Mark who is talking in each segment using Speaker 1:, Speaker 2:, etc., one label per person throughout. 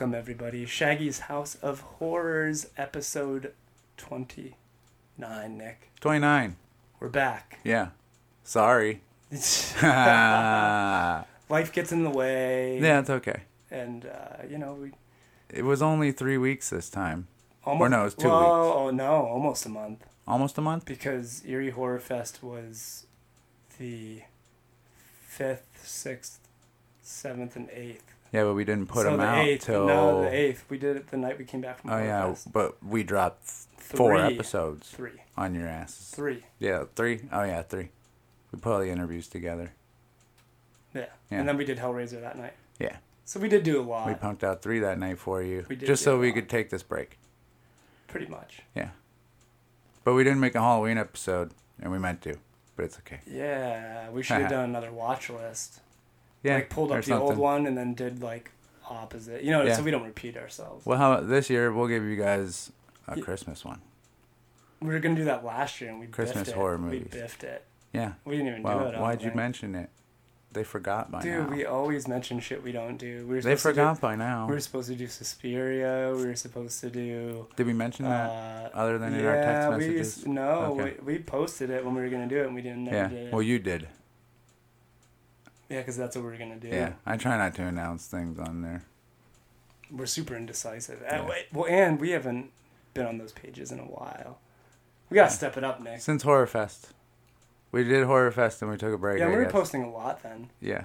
Speaker 1: Welcome, everybody. Shaggy's House of Horrors, episode 29, Nick.
Speaker 2: 29.
Speaker 1: We're back.
Speaker 2: Yeah. Sorry.
Speaker 1: Life gets in the way.
Speaker 2: Yeah, it's okay.
Speaker 1: And, uh, you know, we
Speaker 2: It was only three weeks this time.
Speaker 1: almost.
Speaker 2: no, it was two
Speaker 1: well,
Speaker 2: weeks.
Speaker 1: Oh, no, almost a month.
Speaker 2: Almost a month?
Speaker 1: Because Erie Horror Fest was the 5th, 6th, 7th, and 8th.
Speaker 2: Yeah, but we didn't put
Speaker 1: so
Speaker 2: them
Speaker 1: the
Speaker 2: out
Speaker 1: 8th,
Speaker 2: till.
Speaker 1: No, the 8th. We did it the night we came back from
Speaker 2: Oh, yeah,
Speaker 1: Fest.
Speaker 2: but we dropped four episodes
Speaker 1: Three.
Speaker 2: on your asses.
Speaker 1: Three.
Speaker 2: Yeah, three? Oh, yeah, three. We put all the interviews together.
Speaker 1: Yeah.
Speaker 2: Yeah.
Speaker 1: And then we did Hellraiser that night.
Speaker 2: Yeah.
Speaker 1: So we did do a lot.
Speaker 2: We pumped out three that night for you.
Speaker 1: We did
Speaker 2: just so we could take this break.
Speaker 1: Pretty much.
Speaker 2: Yeah. But we didn't make a Halloween episode, and we meant to. But it's okay.
Speaker 1: Yeah, we should have done another watch list.
Speaker 2: Yeah.
Speaker 1: like pulled up the old one and then did like opposite. You know,
Speaker 2: Yeah.
Speaker 1: so we don't repeat ourselves.
Speaker 2: Well, how about this year? We'll give you guys a
Speaker 1: Yeah.
Speaker 2: Christmas one.
Speaker 1: We were gonna do that last year and we
Speaker 2: Christmas
Speaker 1: biffed
Speaker 2: horror
Speaker 1: it.
Speaker 2: movies.
Speaker 1: We biffed it.
Speaker 2: Yeah.
Speaker 1: We didn't even do
Speaker 2: Well,
Speaker 1: it. Don't
Speaker 2: why'd you
Speaker 1: think.
Speaker 2: mention it? They forgot by
Speaker 1: Dude,
Speaker 2: now.
Speaker 1: we always mention shit we don't do. We were
Speaker 2: they
Speaker 1: to do-
Speaker 2: forgot by now.
Speaker 1: we were supposed to do Suspiria. We were supposed to do.
Speaker 2: Did we mention that?
Speaker 1: Uh,
Speaker 2: other than in our text
Speaker 1: we
Speaker 2: messages?
Speaker 1: used- no,
Speaker 2: Okay.
Speaker 1: we, we posted it when we were gonna do it, and we didn't.
Speaker 2: Yeah.
Speaker 1: did it.
Speaker 2: Well, you did.
Speaker 1: Yeah, because that's what we're gonna do.
Speaker 2: Yeah. I try not to announce things on there.
Speaker 1: We're super indecisive.
Speaker 2: Yeah.
Speaker 1: Well, and we haven't been on those pages in a while. We gotta
Speaker 2: Yeah.
Speaker 1: step it up, Nick.
Speaker 2: Since Horror Fest. We did Horror Fest and we took a break.
Speaker 1: Yeah, we were posting a lot then,
Speaker 2: Yeah.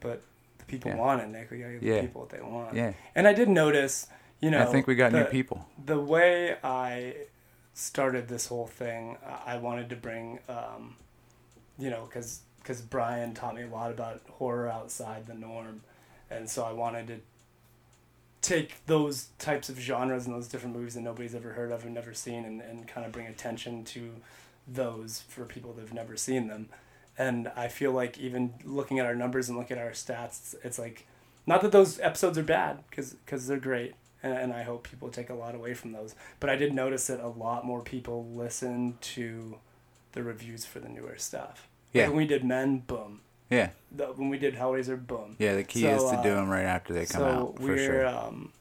Speaker 1: but the people
Speaker 2: Yeah.
Speaker 1: want it, Nick. We gotta give
Speaker 2: Yeah.
Speaker 1: the people what they want.
Speaker 2: Yeah.
Speaker 1: And I did notice, you know,
Speaker 2: I think we got
Speaker 1: the,
Speaker 2: new people.
Speaker 1: The way I started this whole thing, I I wanted to bring, um, you know, because because Brian taught me a lot about horror outside the norm, and so I wanted to take those types of genres and those different movies that nobody's ever heard of and never seen, and, and kind of bring attention to those for people that've never seen them. And I feel like even looking at our numbers and looking at our stats, it's like not that those episodes are bad because they're great and, and i hope people take a lot away from those but i did notice that a lot more people listen to the reviews for the newer stuff Like
Speaker 2: Yeah.
Speaker 1: when we did men boom
Speaker 2: Yeah.
Speaker 1: the, when we did hellraiser boom
Speaker 2: Yeah, the key
Speaker 1: So,
Speaker 2: is to do
Speaker 1: uh,
Speaker 2: them right after they come
Speaker 1: so
Speaker 2: out, for
Speaker 1: we're
Speaker 2: sure.
Speaker 1: um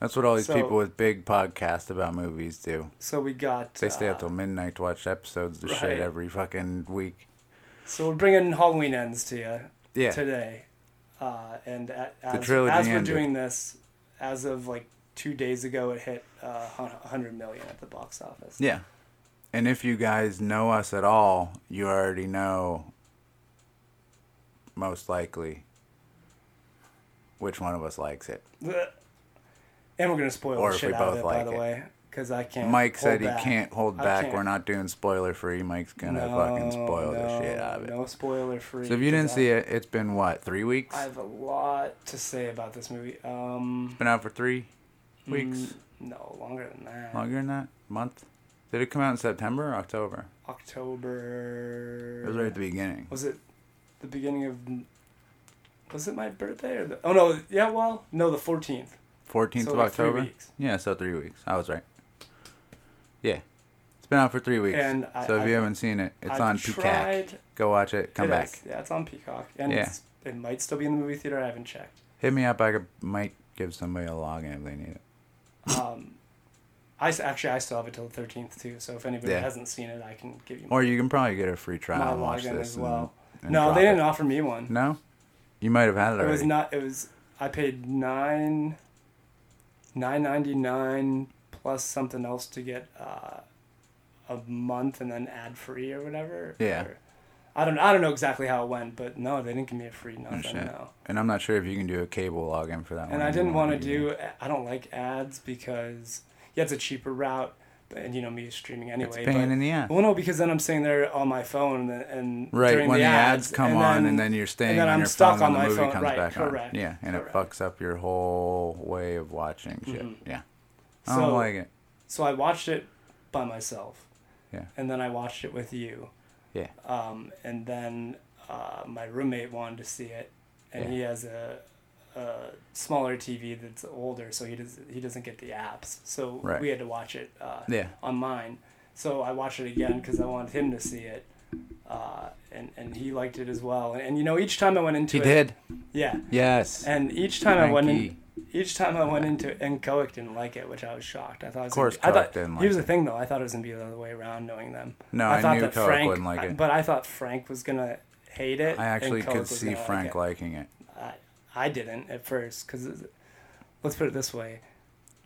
Speaker 2: That's what all these
Speaker 1: so-
Speaker 2: people with big podcasts about movies do.
Speaker 1: so we got
Speaker 2: They stay
Speaker 1: uh,
Speaker 2: up till midnight to watch episodes of
Speaker 1: right.
Speaker 2: shit every fucking week.
Speaker 1: so we're bringing halloween ends to you
Speaker 2: Yeah.
Speaker 1: today uh and a- as,
Speaker 2: trilogy
Speaker 1: as we're
Speaker 2: ended.
Speaker 1: doing this as of like two days ago it hit uh 100 million at the box office
Speaker 2: Yeah. And if you guys know us at all, you already know most likely which one of us likes it.
Speaker 1: And we're gonna spoil
Speaker 2: Or
Speaker 1: the
Speaker 2: if
Speaker 1: shit
Speaker 2: we
Speaker 1: out of it, by
Speaker 2: like
Speaker 1: the
Speaker 2: it.
Speaker 1: way, because I can't.
Speaker 2: Mike said he can't hold back.
Speaker 1: can't.
Speaker 2: We're not doing spoiler free. Mike's gonna fucking spoil the shit out of it.
Speaker 1: No spoiler free.
Speaker 2: So if you didn't see it, it's been what, three weeks?
Speaker 1: I have a lot to say about this movie. Um, it's
Speaker 2: been out for three weeks?
Speaker 1: mm, no, longer than that.
Speaker 2: Longer than that? Month? Did it come out in September or October?
Speaker 1: October.
Speaker 2: It was right at the beginning.
Speaker 1: Was it the beginning of? Was it my birthday or the? Oh no! Yeah, well, no, the fourteenth.
Speaker 2: 14th
Speaker 1: So
Speaker 2: of
Speaker 1: like three
Speaker 2: October?
Speaker 1: weeks.
Speaker 2: Yeah, so three weeks. I was right. Yeah. It's been out for three weeks.
Speaker 1: And I-
Speaker 2: so if you
Speaker 1: I've-
Speaker 2: haven't seen it, it's
Speaker 1: I've
Speaker 2: on Peacock. Go watch it. Come
Speaker 1: It
Speaker 2: back.
Speaker 1: is. Yeah, it's on Peacock, and
Speaker 2: Yeah.
Speaker 1: it's, it might still be in the movie theater. I haven't checked.
Speaker 2: Hit me up. I could, might give somebody a login if they need it.
Speaker 1: Um, I actually I still have it till the thirteenth too. So if anybody
Speaker 2: Yeah.
Speaker 1: hasn't seen it, I can give you
Speaker 2: Or you can probably get a free trial and watch this.
Speaker 1: as well.
Speaker 2: and
Speaker 1: no, they didn't
Speaker 2: it.
Speaker 1: offer me one.
Speaker 2: No? You might have had it
Speaker 1: It
Speaker 2: already.
Speaker 1: was not. It was. I paid nine. Nine ninety nine plus something else to get uh, a month and then ad free or whatever.
Speaker 2: Yeah.
Speaker 1: Or- I don't. I don't know exactly how it went, but no, they didn't give me a free
Speaker 2: Oh,
Speaker 1: nothing.
Speaker 2: shit.
Speaker 1: no.
Speaker 2: And I'm not sure if you can do a cable login for that one.
Speaker 1: And I didn't want to do. I don't like ads because yeah, it's a cheaper route, and you know me streaming anyway.
Speaker 2: It's a pain
Speaker 1: but,
Speaker 2: in the ass.
Speaker 1: Well, no, because then I'm sitting there on my phone and, and
Speaker 2: Right, when the, ads, come
Speaker 1: and
Speaker 2: on
Speaker 1: then-
Speaker 2: and then you're staying
Speaker 1: then
Speaker 2: on
Speaker 1: I'm
Speaker 2: your
Speaker 1: stuck
Speaker 2: phone
Speaker 1: on
Speaker 2: when
Speaker 1: my
Speaker 2: the movie
Speaker 1: phone.
Speaker 2: comes
Speaker 1: Right,
Speaker 2: back
Speaker 1: correct,
Speaker 2: on. Yeah, and
Speaker 1: correct.
Speaker 2: it fucks up your whole way of watching shit.
Speaker 1: Mhm.
Speaker 2: Yeah. I
Speaker 1: So-
Speaker 2: don't like it.
Speaker 1: So I watched it by myself.
Speaker 2: Yeah.
Speaker 1: And then I watched it with you.
Speaker 2: Yeah.
Speaker 1: Um, and then uh, my roommate wanted to see it, and
Speaker 2: Yeah.
Speaker 1: he has a, a smaller TV that's older, so he does he doesn't get the apps. So
Speaker 2: Right.
Speaker 1: we had to watch it uh,
Speaker 2: Yeah.
Speaker 1: on mine. So I watched it again because I wanted him to see it. uh, and and he liked it as well. And, and you know, each time I went into
Speaker 2: He
Speaker 1: it,
Speaker 2: did.
Speaker 1: yeah.
Speaker 2: Yes.
Speaker 1: And each time I went in, each time I went into it, and Koic didn't like it, which I was shocked. I thought, it was
Speaker 2: Of course
Speaker 1: gonna I thought,
Speaker 2: didn't like
Speaker 1: Here's the thing, though. I thought it was gonna be the other way around, knowing them.
Speaker 2: No, I,
Speaker 1: thought
Speaker 2: knew
Speaker 1: that Frank,
Speaker 2: wouldn't like
Speaker 1: I-
Speaker 2: it.
Speaker 1: but I thought Frank was gonna hate it.
Speaker 2: I actually could see
Speaker 1: gonna like
Speaker 2: Frank liking it.
Speaker 1: I, didn't at first because let's put it this way: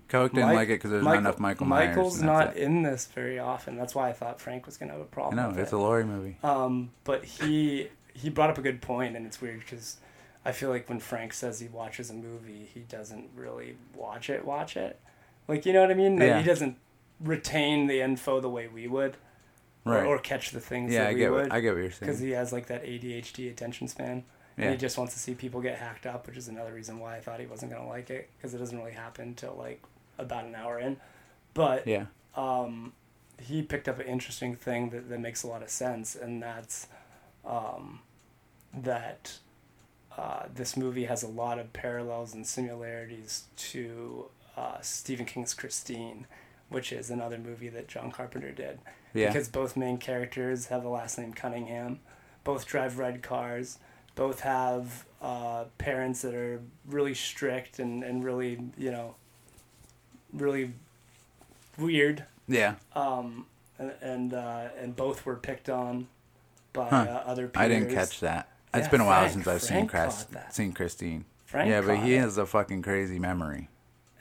Speaker 2: Coke didn't
Speaker 1: Mike-
Speaker 2: like it because there's
Speaker 1: Michael-
Speaker 2: not enough Michael Myers.
Speaker 1: Michael's not
Speaker 2: it.
Speaker 1: in this very often. That's why I thought Frank was gonna have a problem. No,
Speaker 2: it's
Speaker 1: it.
Speaker 2: a Laurie movie.
Speaker 1: Um, but he he brought up a good point, and it's weird because I feel like when Frank says he watches a movie, he doesn't really watch it. Watch it, like you know what I mean?
Speaker 2: Yeah.
Speaker 1: He doesn't retain the info the way we would, or,
Speaker 2: Right.
Speaker 1: or catch the things
Speaker 2: yeah,
Speaker 1: that
Speaker 2: I
Speaker 1: we
Speaker 2: get
Speaker 1: would,
Speaker 2: I get what you're saying.
Speaker 1: because he has like that ADHD attention span. And
Speaker 2: Yeah.
Speaker 1: he just wants to see people get hacked up, which is another reason why I thought he wasn't gonna like it because it doesn't really happen until like about an hour in. But
Speaker 2: Yeah.
Speaker 1: um, he picked up an interesting thing that, that makes a lot of sense, and that's um, that uh, this movie has a lot of parallels and similarities to uh, Stephen King's Christine, which is another movie that John Carpenter did.
Speaker 2: Yeah.
Speaker 1: Because both main characters have the last name Cunningham, both drive red cars, both have uh, parents that are really strict and, and really, you know, really weird
Speaker 2: yeah.
Speaker 1: um, and and, uh, and both were picked on by
Speaker 2: Huh.
Speaker 1: uh, other peers.
Speaker 2: I didn't catch that. It's been a while
Speaker 1: Frank-
Speaker 2: since I've seen Chris, seen Christine.
Speaker 1: Frank
Speaker 2: yeah, but he
Speaker 1: it.
Speaker 2: has a fucking crazy memory.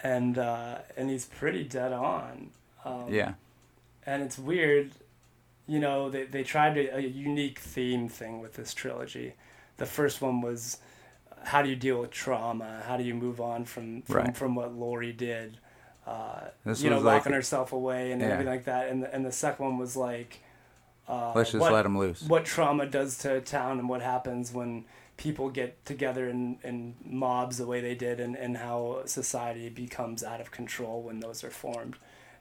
Speaker 1: and uh, and he's pretty dead on. Um,
Speaker 2: Yeah.
Speaker 1: and it's weird, you know. They they tried a, a unique theme thing with this trilogy. The first one was how do you deal with trauma? How do you move on from from,
Speaker 2: Right.
Speaker 1: from what Laurie did? Uh, you know,
Speaker 2: like-
Speaker 1: locking herself away and
Speaker 2: Yeah.
Speaker 1: everything like that. And the, and the second one was like, uh,
Speaker 2: Let's just
Speaker 1: what-
Speaker 2: let him loose.
Speaker 1: what trauma does to a town and what happens when people get together in, in mobs the way they did and, and how society becomes out of control when those are formed.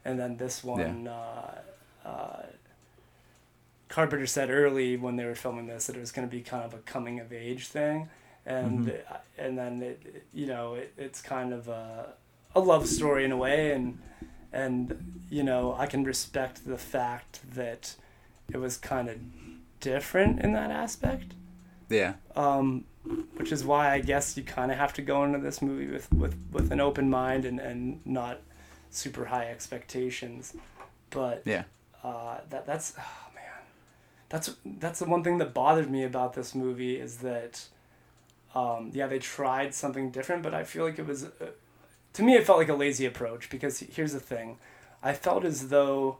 Speaker 1: And then this one, uh, uh, Carpenter said early when they were filming this that it was going to be kind of a coming of age thing. And
Speaker 2: Mhm.
Speaker 1: and then it, you know it, it's kind of a, a love story in a way and and you know I can respect the fact that it was kind of different in that aspect.
Speaker 2: Yeah.
Speaker 1: Um, which is why I guess you kind of have to go into this movie with, with, with an open mind and, and not super high expectations. But
Speaker 2: Yeah.
Speaker 1: uh, that that's that's that's the one thing that bothered me about this movie is that um, yeah they tried something different, but I feel like it was uh, to me it felt like a lazy approach because here's the thing, I felt as though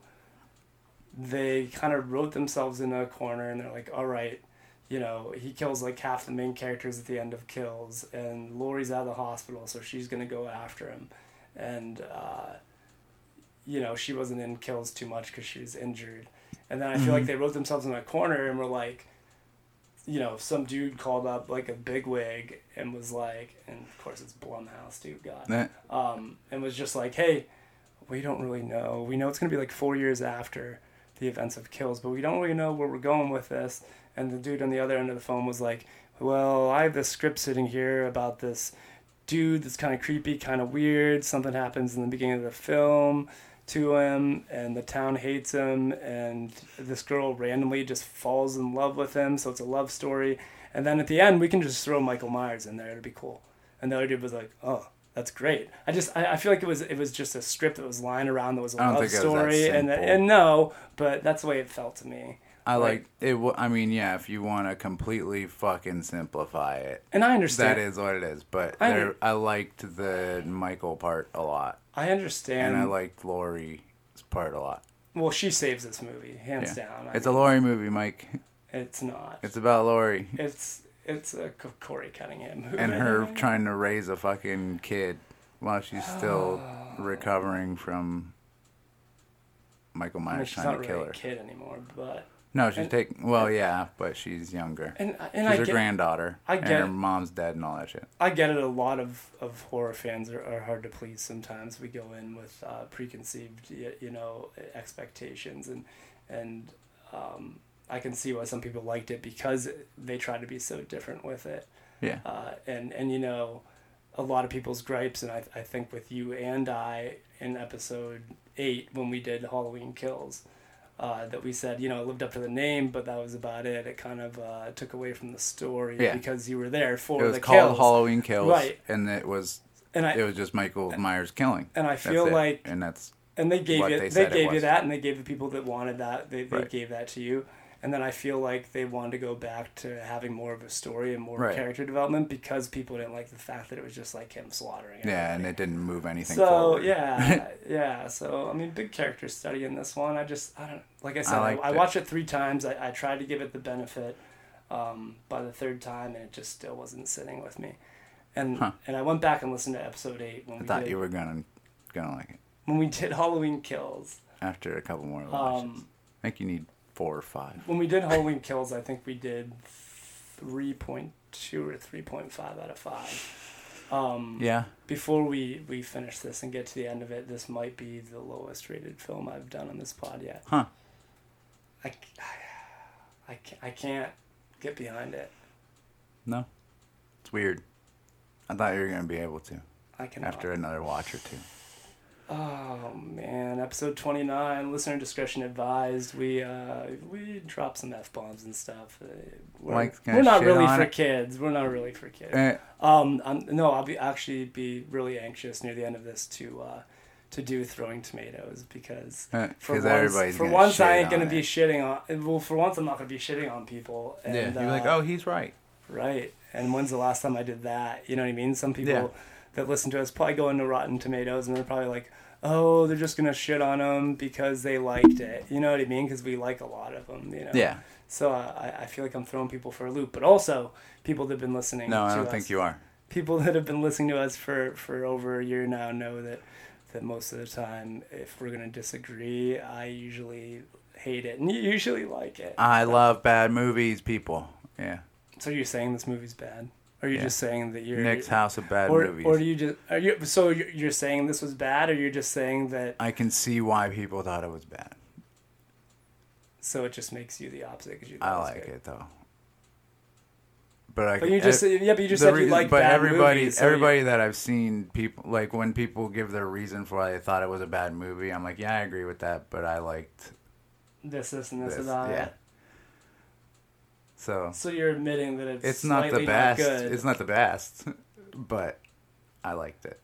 Speaker 1: they kind of wrote themselves in a corner and they're like all right you know, he kills like half the main characters at the end of Kills, and laurie's out of the hospital, so she's gonna go after him, and uh, you know she wasn't in Kills too much because she was injured, and then I feel like they wrote themselves in a corner and were like, you know, some dude called up like a bigwig and was like, and of course it's Blumhouse, dude, God,
Speaker 2: Eh,
Speaker 1: um, and was just like, hey, we don't really know. We know it's gonna be like four years after the events of Kills, but we don't really know where we're going with this. And the dude on the other end of the phone was like, well, I have this script sitting here about this dude that's kind of creepy, kind of weird. Something happens in the beginning of the film to him, and the town hates him, and this girl randomly just falls in love with him, so it's a love story. And then at the end, we can just throw Michael Myers in there. It'd be cool. And the other dude was like, oh. That's great. I just I, I feel like it was it was just a script that was lying around that was a love
Speaker 2: think it was that
Speaker 1: story and and no, but that's the way it felt to me.
Speaker 2: I
Speaker 1: Like-
Speaker 2: like it. I mean, yeah, if you want to completely fucking simplify it,
Speaker 1: And I understand.
Speaker 2: that is what it is. But
Speaker 1: I
Speaker 2: I liked the Michael part a lot,
Speaker 1: I understand.
Speaker 2: and I liked Laurie's part a lot.
Speaker 1: well, she saves this movie hands
Speaker 2: Yeah.
Speaker 1: down. I
Speaker 2: It's a
Speaker 1: mean,
Speaker 2: Laurie movie, Mike.
Speaker 1: It's not.
Speaker 2: It's about Laurie
Speaker 1: It's it's a Co- Corey Cunningham movie.
Speaker 2: and her trying to raise a fucking kid while she's still recovering from Michael
Speaker 1: I mean,
Speaker 2: Myers trying to
Speaker 1: really
Speaker 2: kill
Speaker 1: a
Speaker 2: her.
Speaker 1: kid anymore, but
Speaker 2: No, she's
Speaker 1: and-
Speaker 2: taking. Well, yeah, but she's younger.
Speaker 1: and
Speaker 2: She's
Speaker 1: and I
Speaker 2: her
Speaker 1: get
Speaker 2: granddaughter.
Speaker 1: I
Speaker 2: and
Speaker 1: get
Speaker 2: her
Speaker 1: it.
Speaker 2: mom's dead and all that shit.
Speaker 1: I get it. A lot of, of horror fans are, are hard to please. Sometimes we go in with uh, preconceived, you know, expectations, and and um, I can see why some people liked it because they try to be so different with it.
Speaker 2: Yeah.
Speaker 1: Uh, and and you know, a lot of people's gripes, and I I think with you and I in episode eight when we did Halloween Kills, Uh, that we said, you know, it lived up to the name, but that was about it. It kind of uh, took away from the story
Speaker 2: Yeah.
Speaker 1: because you were there for the
Speaker 2: It was
Speaker 1: the
Speaker 2: called
Speaker 1: kills.
Speaker 2: Halloween Kills,
Speaker 1: Right.
Speaker 2: and it was
Speaker 1: and I
Speaker 2: it was just Michael Myers killing.
Speaker 1: and I
Speaker 2: That's
Speaker 1: feel
Speaker 2: it.
Speaker 1: like
Speaker 2: and that's
Speaker 1: and they gave it
Speaker 2: they
Speaker 1: they,
Speaker 2: said it
Speaker 1: gave you that and they gave the people that wanted that they, they
Speaker 2: Right.
Speaker 1: gave that to you and then i feel like they wanted to go back to having more of a story and more
Speaker 2: Right.
Speaker 1: character development because people didn't like the fact that it was just like him slaughtering it.
Speaker 2: yeah, and it didn't move anything
Speaker 1: so
Speaker 2: forward.
Speaker 1: yeah yeah so i mean big character study in this one i just i don't like i said i, I
Speaker 2: it.
Speaker 1: watched it three times I, I tried to give it the benefit um, by the third time and it just still wasn't sitting with me and
Speaker 2: Huh.
Speaker 1: and i went back and listened to episode eight when
Speaker 2: I
Speaker 1: we
Speaker 2: thought
Speaker 1: did,
Speaker 2: you were gonna gonna like it
Speaker 1: when we did halloween kills
Speaker 2: after a couple more watches.
Speaker 1: um,
Speaker 2: I think you need four or five.
Speaker 1: when we did Halloween Kills, I think we did three point two or three point five out of five. Um,
Speaker 2: Yeah,
Speaker 1: Before we we finish this and get to the end of it, this might be the lowest rated film I've done on this pod yet.
Speaker 2: Huh.
Speaker 1: I, c- I, ca- I can't get behind it.
Speaker 2: no, it's weird. I thought you were gonna be able to
Speaker 1: I can
Speaker 2: after another watch or two.
Speaker 1: Oh man, episode twenty nine. Listener discretion advised. We uh we drop some f bombs and stuff. Uh, We're,
Speaker 2: Mike's gonna
Speaker 1: we're not really for
Speaker 2: it?
Speaker 1: kids. We're not really for kids.
Speaker 2: Eh,
Speaker 1: Um, I'm, no, I'll be actually be really anxious near the end of this to uh, to do throwing tomatoes because
Speaker 2: eh,
Speaker 1: for once, for once I ain't gonna
Speaker 2: on
Speaker 1: be shitting on. Well, for once I'm not gonna be shitting on people. And,
Speaker 2: yeah, you're like,
Speaker 1: uh,
Speaker 2: oh, he's right.
Speaker 1: right. And when's the last time I did that? You know what I mean? Some people
Speaker 2: Yeah.
Speaker 1: That listen to us probably go into Rotten Tomatoes and they're probably like, oh, they're just gonna shit on them because they liked it. You know what I mean? Because we like a lot of them. You know.
Speaker 2: Yeah.
Speaker 1: So uh, I, I feel like I'm throwing people for a loop, but also people that have been listening.
Speaker 2: No, I
Speaker 1: to
Speaker 2: don't
Speaker 1: us
Speaker 2: think you are.
Speaker 1: people that have been listening to us for, for over a year now know that that most of the time, if we're gonna disagree, I usually hate it and you usually like it.
Speaker 2: I love bad movies, people. Yeah.
Speaker 1: so you're saying this movie's bad, or you're
Speaker 2: Yeah.
Speaker 1: just saying that you're
Speaker 2: Nick's House of Bad
Speaker 1: or,
Speaker 2: Movies.
Speaker 1: or do you just are you so you're saying this was bad, or you're just saying that
Speaker 2: I can see why people thought it was bad.
Speaker 1: so it just makes you the opposite because you.
Speaker 2: I like it though. But I
Speaker 1: But you just
Speaker 2: eh,
Speaker 1: yeah, but you just said you
Speaker 2: reason-
Speaker 1: like
Speaker 2: but
Speaker 1: bad
Speaker 2: everybody
Speaker 1: movies, so you-
Speaker 2: everybody that I've seen people like when people give their reason for why they thought it was a bad movie, I'm like, yeah, I agree with that, but I liked
Speaker 1: this, this, and this,
Speaker 2: this.
Speaker 1: about
Speaker 2: yeah.
Speaker 1: it.
Speaker 2: So
Speaker 1: So you're admitting that it's
Speaker 2: it's not the best.
Speaker 1: good.
Speaker 2: it's not the best, but I liked it.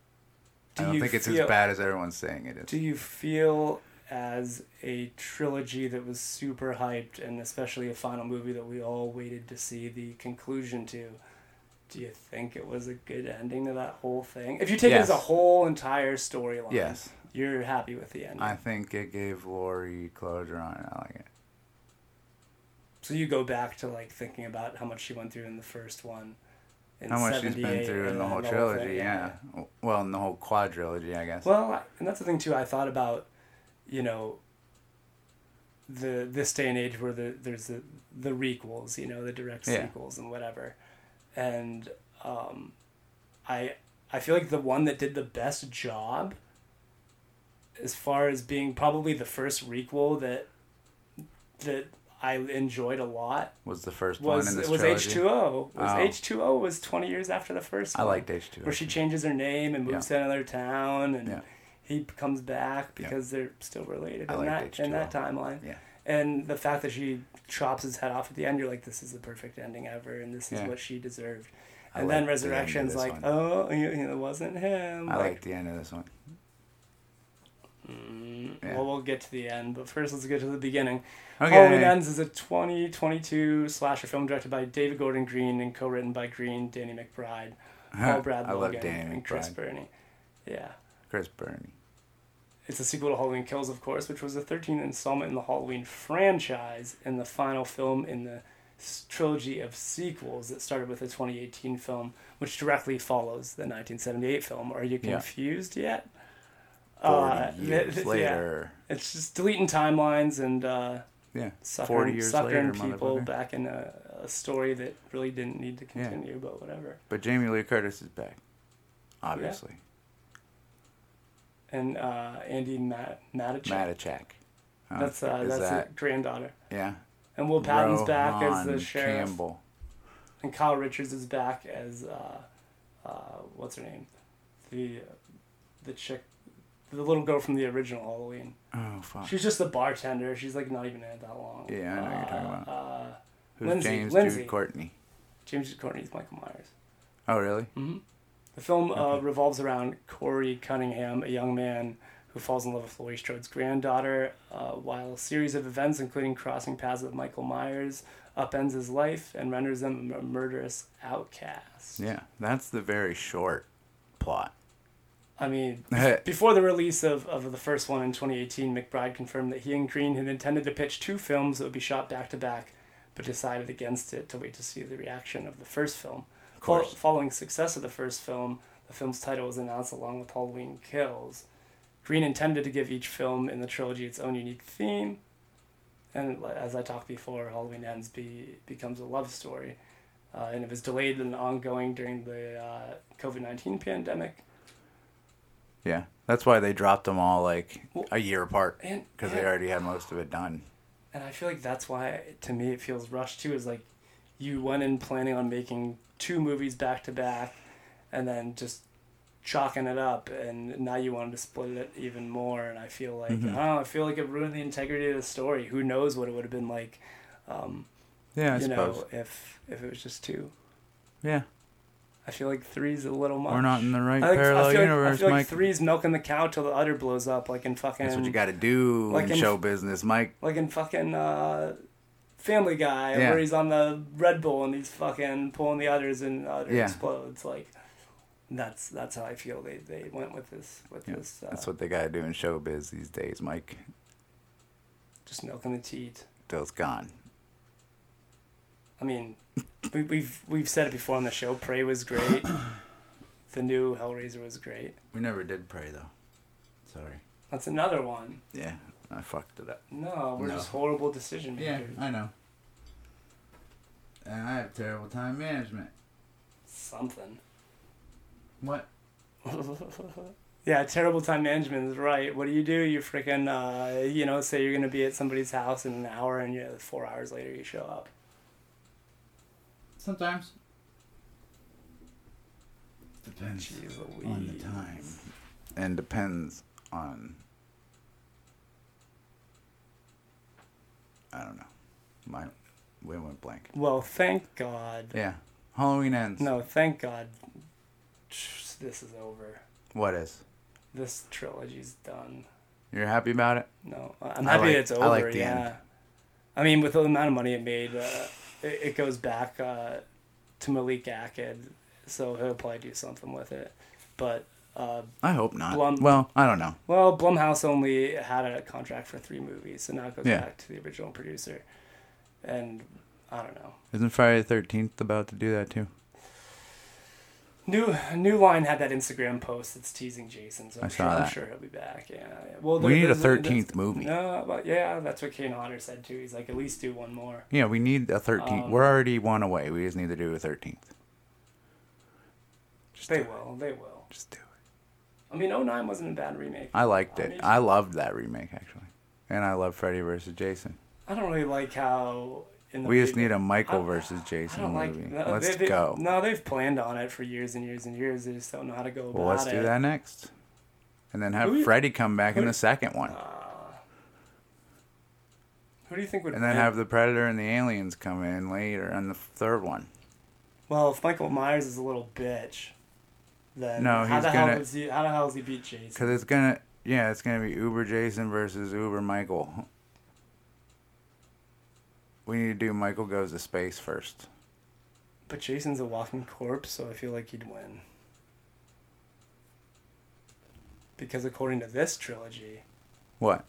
Speaker 1: Do
Speaker 2: I don't think it's
Speaker 1: feel-
Speaker 2: as bad as everyone's saying it is.
Speaker 1: Do you feel as a trilogy that was super hyped, and especially a final movie that we all waited to see the conclusion to? Do you think it was a good ending to that whole thing? If you take it as a whole entire storyline,
Speaker 2: Yes,
Speaker 1: you're happy with the ending.
Speaker 2: I think it gave Laurie closure on it. I like it.
Speaker 1: So you go back to like thinking about how much she went through in the first one.
Speaker 2: How much she's been through in the whole
Speaker 1: thing,
Speaker 2: trilogy, yeah. Well, in the whole quadrilogy, I guess.
Speaker 1: Well, and that's the thing too. I thought about, you know, the this day and age where the there's the the requels, you know, the direct
Speaker 2: Yeah.
Speaker 1: sequels and whatever, and um, I I feel like the one that did the best job, as far as being probably the first requel that that I enjoyed a lot
Speaker 2: was the first
Speaker 1: was
Speaker 2: one in this
Speaker 1: it was
Speaker 2: trilogy.
Speaker 1: H two O. Was
Speaker 2: Oh.
Speaker 1: H two O was twenty years after the first one.
Speaker 2: I liked H2O.
Speaker 1: where she changes her name and moves to another town and
Speaker 2: Yeah.
Speaker 1: he comes back
Speaker 2: Yeah.
Speaker 1: because they're still related
Speaker 2: I
Speaker 1: in
Speaker 2: liked
Speaker 1: that
Speaker 2: H2O.
Speaker 1: that timeline.
Speaker 2: Yeah.
Speaker 1: And the fact that she chops his head off at the end, you're like, this is the perfect ending ever, and this is
Speaker 2: Yeah.
Speaker 1: what she deserved.
Speaker 2: I
Speaker 1: And then
Speaker 2: liked the
Speaker 1: Resurrection's like,
Speaker 2: one.
Speaker 1: oh, you know, it wasn't him.
Speaker 2: I
Speaker 1: like,
Speaker 2: like the end of this one.
Speaker 1: Mm,
Speaker 2: Yeah.
Speaker 1: well, we'll get to the end, but first let's get to the beginning.
Speaker 2: Okay.
Speaker 1: Halloween Ends is a 2022 slasher film directed by David Gordon Green and co-written by Green, Danny McBride, Paul Brad
Speaker 2: I love Danny
Speaker 1: and Chris
Speaker 2: McBride.
Speaker 1: Burney. Yeah.
Speaker 2: Chris Burney.
Speaker 1: It's a sequel to Halloween Kills, of course, which was the 13th installment in the Halloween franchise and the final film in the trilogy of sequels that started with the 2018 film, which directly follows the 1978 film. Are you
Speaker 2: Yeah.
Speaker 1: confused yet? Uh,
Speaker 2: years
Speaker 1: th- yeah.
Speaker 2: later.
Speaker 1: It's just deleting timelines and uh,
Speaker 2: Yeah.
Speaker 1: suckering,
Speaker 2: 40 years
Speaker 1: suckering
Speaker 2: later,
Speaker 1: people back in a, a story that really didn't need to continue, but whatever.
Speaker 2: But Jamie Lee Curtis is back. Obviously.
Speaker 1: And uh, Andi Mat- Matichak.
Speaker 2: Matichak. Huh?
Speaker 1: That's uh, that's
Speaker 2: that,
Speaker 1: a granddaughter.
Speaker 2: yeah.
Speaker 1: And Will Patton's back as the
Speaker 2: Rohan
Speaker 1: sheriff.
Speaker 2: Campbell.
Speaker 1: And Kyle Richards is back as uh, uh, what's her name, the the chick the little girl from the original Halloween.
Speaker 2: Oh fuck.
Speaker 1: She's just the bartender. She's like not even in it that long.
Speaker 2: Yeah, I know what you're talking about.
Speaker 1: Uh,
Speaker 2: Who's
Speaker 1: Lindsay-
Speaker 2: James
Speaker 1: Lindsay.
Speaker 2: Jude Courtney?
Speaker 1: James Courtney's Michael Myers.
Speaker 2: Oh really?
Speaker 1: hmm The film uh, revolves around Corey Cunningham, a young man who falls in love with Laurie Strode's granddaughter, uh, while a series of events, including crossing paths with Michael Myers, upends his life and renders him a murderous outcast.
Speaker 2: Yeah, that's the very short plot.
Speaker 1: I mean, before the release of, of the first one in 2018, McBride confirmed that he and Green had intended to pitch two films that would be shot back to back, but decided against it to wait to see the reaction of the first film.
Speaker 2: of course.
Speaker 1: Fol- following success of the first film, the film's title was announced along with Halloween Kills. Green intended to give each film in the trilogy its own unique theme, and as I talked before, Halloween Ends be, becomes a love story, uh, and it was delayed and ongoing during the uh, COVID nineteen pandemic.
Speaker 2: Yeah, that's why they dropped them all like
Speaker 1: Well,
Speaker 2: a year apart because they already had most of it done.
Speaker 1: And I feel like that's why, to me, it feels rushed too. Is like you went in planning on making two movies back to back, and then just chalking it up, and now you wanted to split it even more. And I feel like
Speaker 2: Mhm.
Speaker 1: I don't know. I feel like it ruined the integrity of the story. Who knows what it would have been like, um,
Speaker 2: Yeah, I
Speaker 1: you
Speaker 2: suppose.
Speaker 1: know, if if it was just two.
Speaker 2: Yeah,
Speaker 1: I feel like three's a little much.
Speaker 2: we're not in the right
Speaker 1: I, think,
Speaker 2: parallel
Speaker 1: I feel like, I
Speaker 2: universe,
Speaker 1: feel like
Speaker 2: Mike.
Speaker 1: three's milking the cow till the udder blows up, like in fucking
Speaker 2: That's what you got to do
Speaker 1: like
Speaker 2: in
Speaker 1: in-
Speaker 2: show business, Mike.
Speaker 1: like in fucking uh, Family Guy,
Speaker 2: Yeah.
Speaker 1: where he's on the Red Bull and he's fucking pulling the udders and the udder
Speaker 2: Yeah.
Speaker 1: explodes. Like that's that's how I feel they, they went with this with
Speaker 2: Yeah,
Speaker 1: this uh,
Speaker 2: That's what they got to do in showbiz these days, Mike.
Speaker 1: just milking the teat.
Speaker 2: Dill's gone.
Speaker 1: I mean, we, we've we've said it before on the show. Prey was great. the new Hellraiser was great.
Speaker 2: We never did Prey though. Sorry.
Speaker 1: That's another one.
Speaker 2: Yeah, I fucked it up.
Speaker 1: No, we're
Speaker 2: No.
Speaker 1: just horrible decision
Speaker 2: Yeah,
Speaker 1: makers.
Speaker 2: I know. And I have terrible time management.
Speaker 1: Something.
Speaker 2: What?
Speaker 1: yeah, terrible time management is right. What do you do? You freaking, uh, you know, say you're gonna be at somebody's house in an hour, and you four hours later you show up.
Speaker 2: Sometimes. Depends
Speaker 1: Jeez
Speaker 2: on the time. And depends on. I don't know. My. We went blank.
Speaker 1: Well, thank God.
Speaker 2: Yeah. Halloween ends.
Speaker 1: No, thank God. This is over.
Speaker 2: What is?
Speaker 1: This trilogy's done.
Speaker 2: You're happy about it?
Speaker 1: No, I'm happy
Speaker 2: like-
Speaker 1: it's
Speaker 2: I
Speaker 1: over.
Speaker 2: like the
Speaker 1: yeah.
Speaker 2: end.
Speaker 1: I mean, with the amount of money it made, uh, it, it goes back uh, to Malek Akkad, so he'll probably do something with it. But uh,
Speaker 2: I hope not.
Speaker 1: Blum-
Speaker 2: well, I don't know.
Speaker 1: Well, Blumhouse only had a contract for three movies, so now it goes
Speaker 2: Yeah.
Speaker 1: back to the original producer. And I don't know.
Speaker 2: Isn't Friday the Thirteenth about to do that too?
Speaker 1: New New Line had that Instagram post that's teasing Jason, so
Speaker 2: I
Speaker 1: I'm,
Speaker 2: saw
Speaker 1: sure, I'm sure he'll be back. Yeah. Well,
Speaker 2: We need a thirteenth movie.
Speaker 1: No, but yeah, that's what Kane Hodder said too. He's like, at least do one more.
Speaker 2: Yeah, we need a thirteenth.
Speaker 1: Um,
Speaker 2: We're already one away. We just need to do a thirteenth.
Speaker 1: They
Speaker 2: do it.
Speaker 1: will. They will.
Speaker 2: Just do it.
Speaker 1: I mean, 09 wasn't a bad remake.
Speaker 2: I liked
Speaker 1: I
Speaker 2: it.
Speaker 1: mean-
Speaker 2: I loved that remake actually, and I love Freddy versus Jason.
Speaker 1: I don't really like how. In
Speaker 2: We just need a Michael versus Jason
Speaker 1: like.
Speaker 2: movie.
Speaker 1: no,
Speaker 2: Let's
Speaker 1: they- they-
Speaker 2: go.
Speaker 1: No, they've planned on it for years and years and years. They just don't know how to go about it.
Speaker 2: well, let's
Speaker 1: it.
Speaker 2: do that next, and then have
Speaker 1: Who
Speaker 2: Freddy come back in the second one,
Speaker 1: Uh, who do you think would?
Speaker 2: and then
Speaker 1: win?
Speaker 2: have the Predator and the aliens come in later on the third one.
Speaker 1: Well, if Michael Myers is a little bitch, then
Speaker 2: No,
Speaker 1: how
Speaker 2: he's
Speaker 1: the
Speaker 2: gonna-
Speaker 1: does he? How the hell does he beat Jason?
Speaker 2: Because it's gonna, yeah, it's gonna be Uber Jason versus Uber Michael. We need to do Michael goes to space first.
Speaker 1: But Jason's a walking corpse, so I feel like he'd win. Because according to this trilogy,
Speaker 2: What?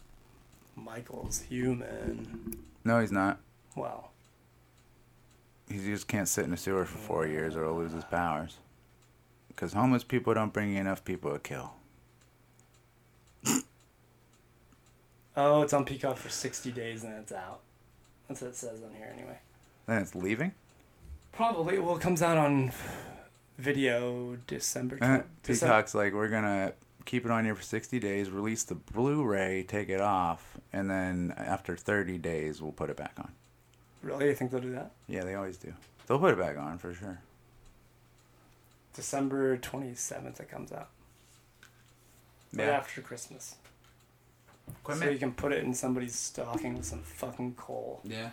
Speaker 1: Michael's human.
Speaker 2: No, he's not.
Speaker 1: Well,
Speaker 2: He just can't sit in a sewer for four years or he'll lose his powers. Because homeless people don't bring you enough people to kill.
Speaker 1: oh, it's on Peacock for sixty days and it's out. That's what it says on here, anyway.
Speaker 2: Then it's leaving?
Speaker 1: Probably. Well, it comes out on video December.
Speaker 2: Uh,
Speaker 1: 20 Decem-
Speaker 2: Peacock's like, we're going to keep it on here for 60 days, release the Blu ray, take it off, and then after 30 days, we'll put it back on.
Speaker 1: Really, you think they'll do that?
Speaker 2: Yeah, they always do. They'll put it back on for sure.
Speaker 1: December twenty seventh, it comes out.
Speaker 2: Yeah.
Speaker 1: right after Christmas. So you can put it in somebody's stocking with some fucking coal.
Speaker 2: Yeah.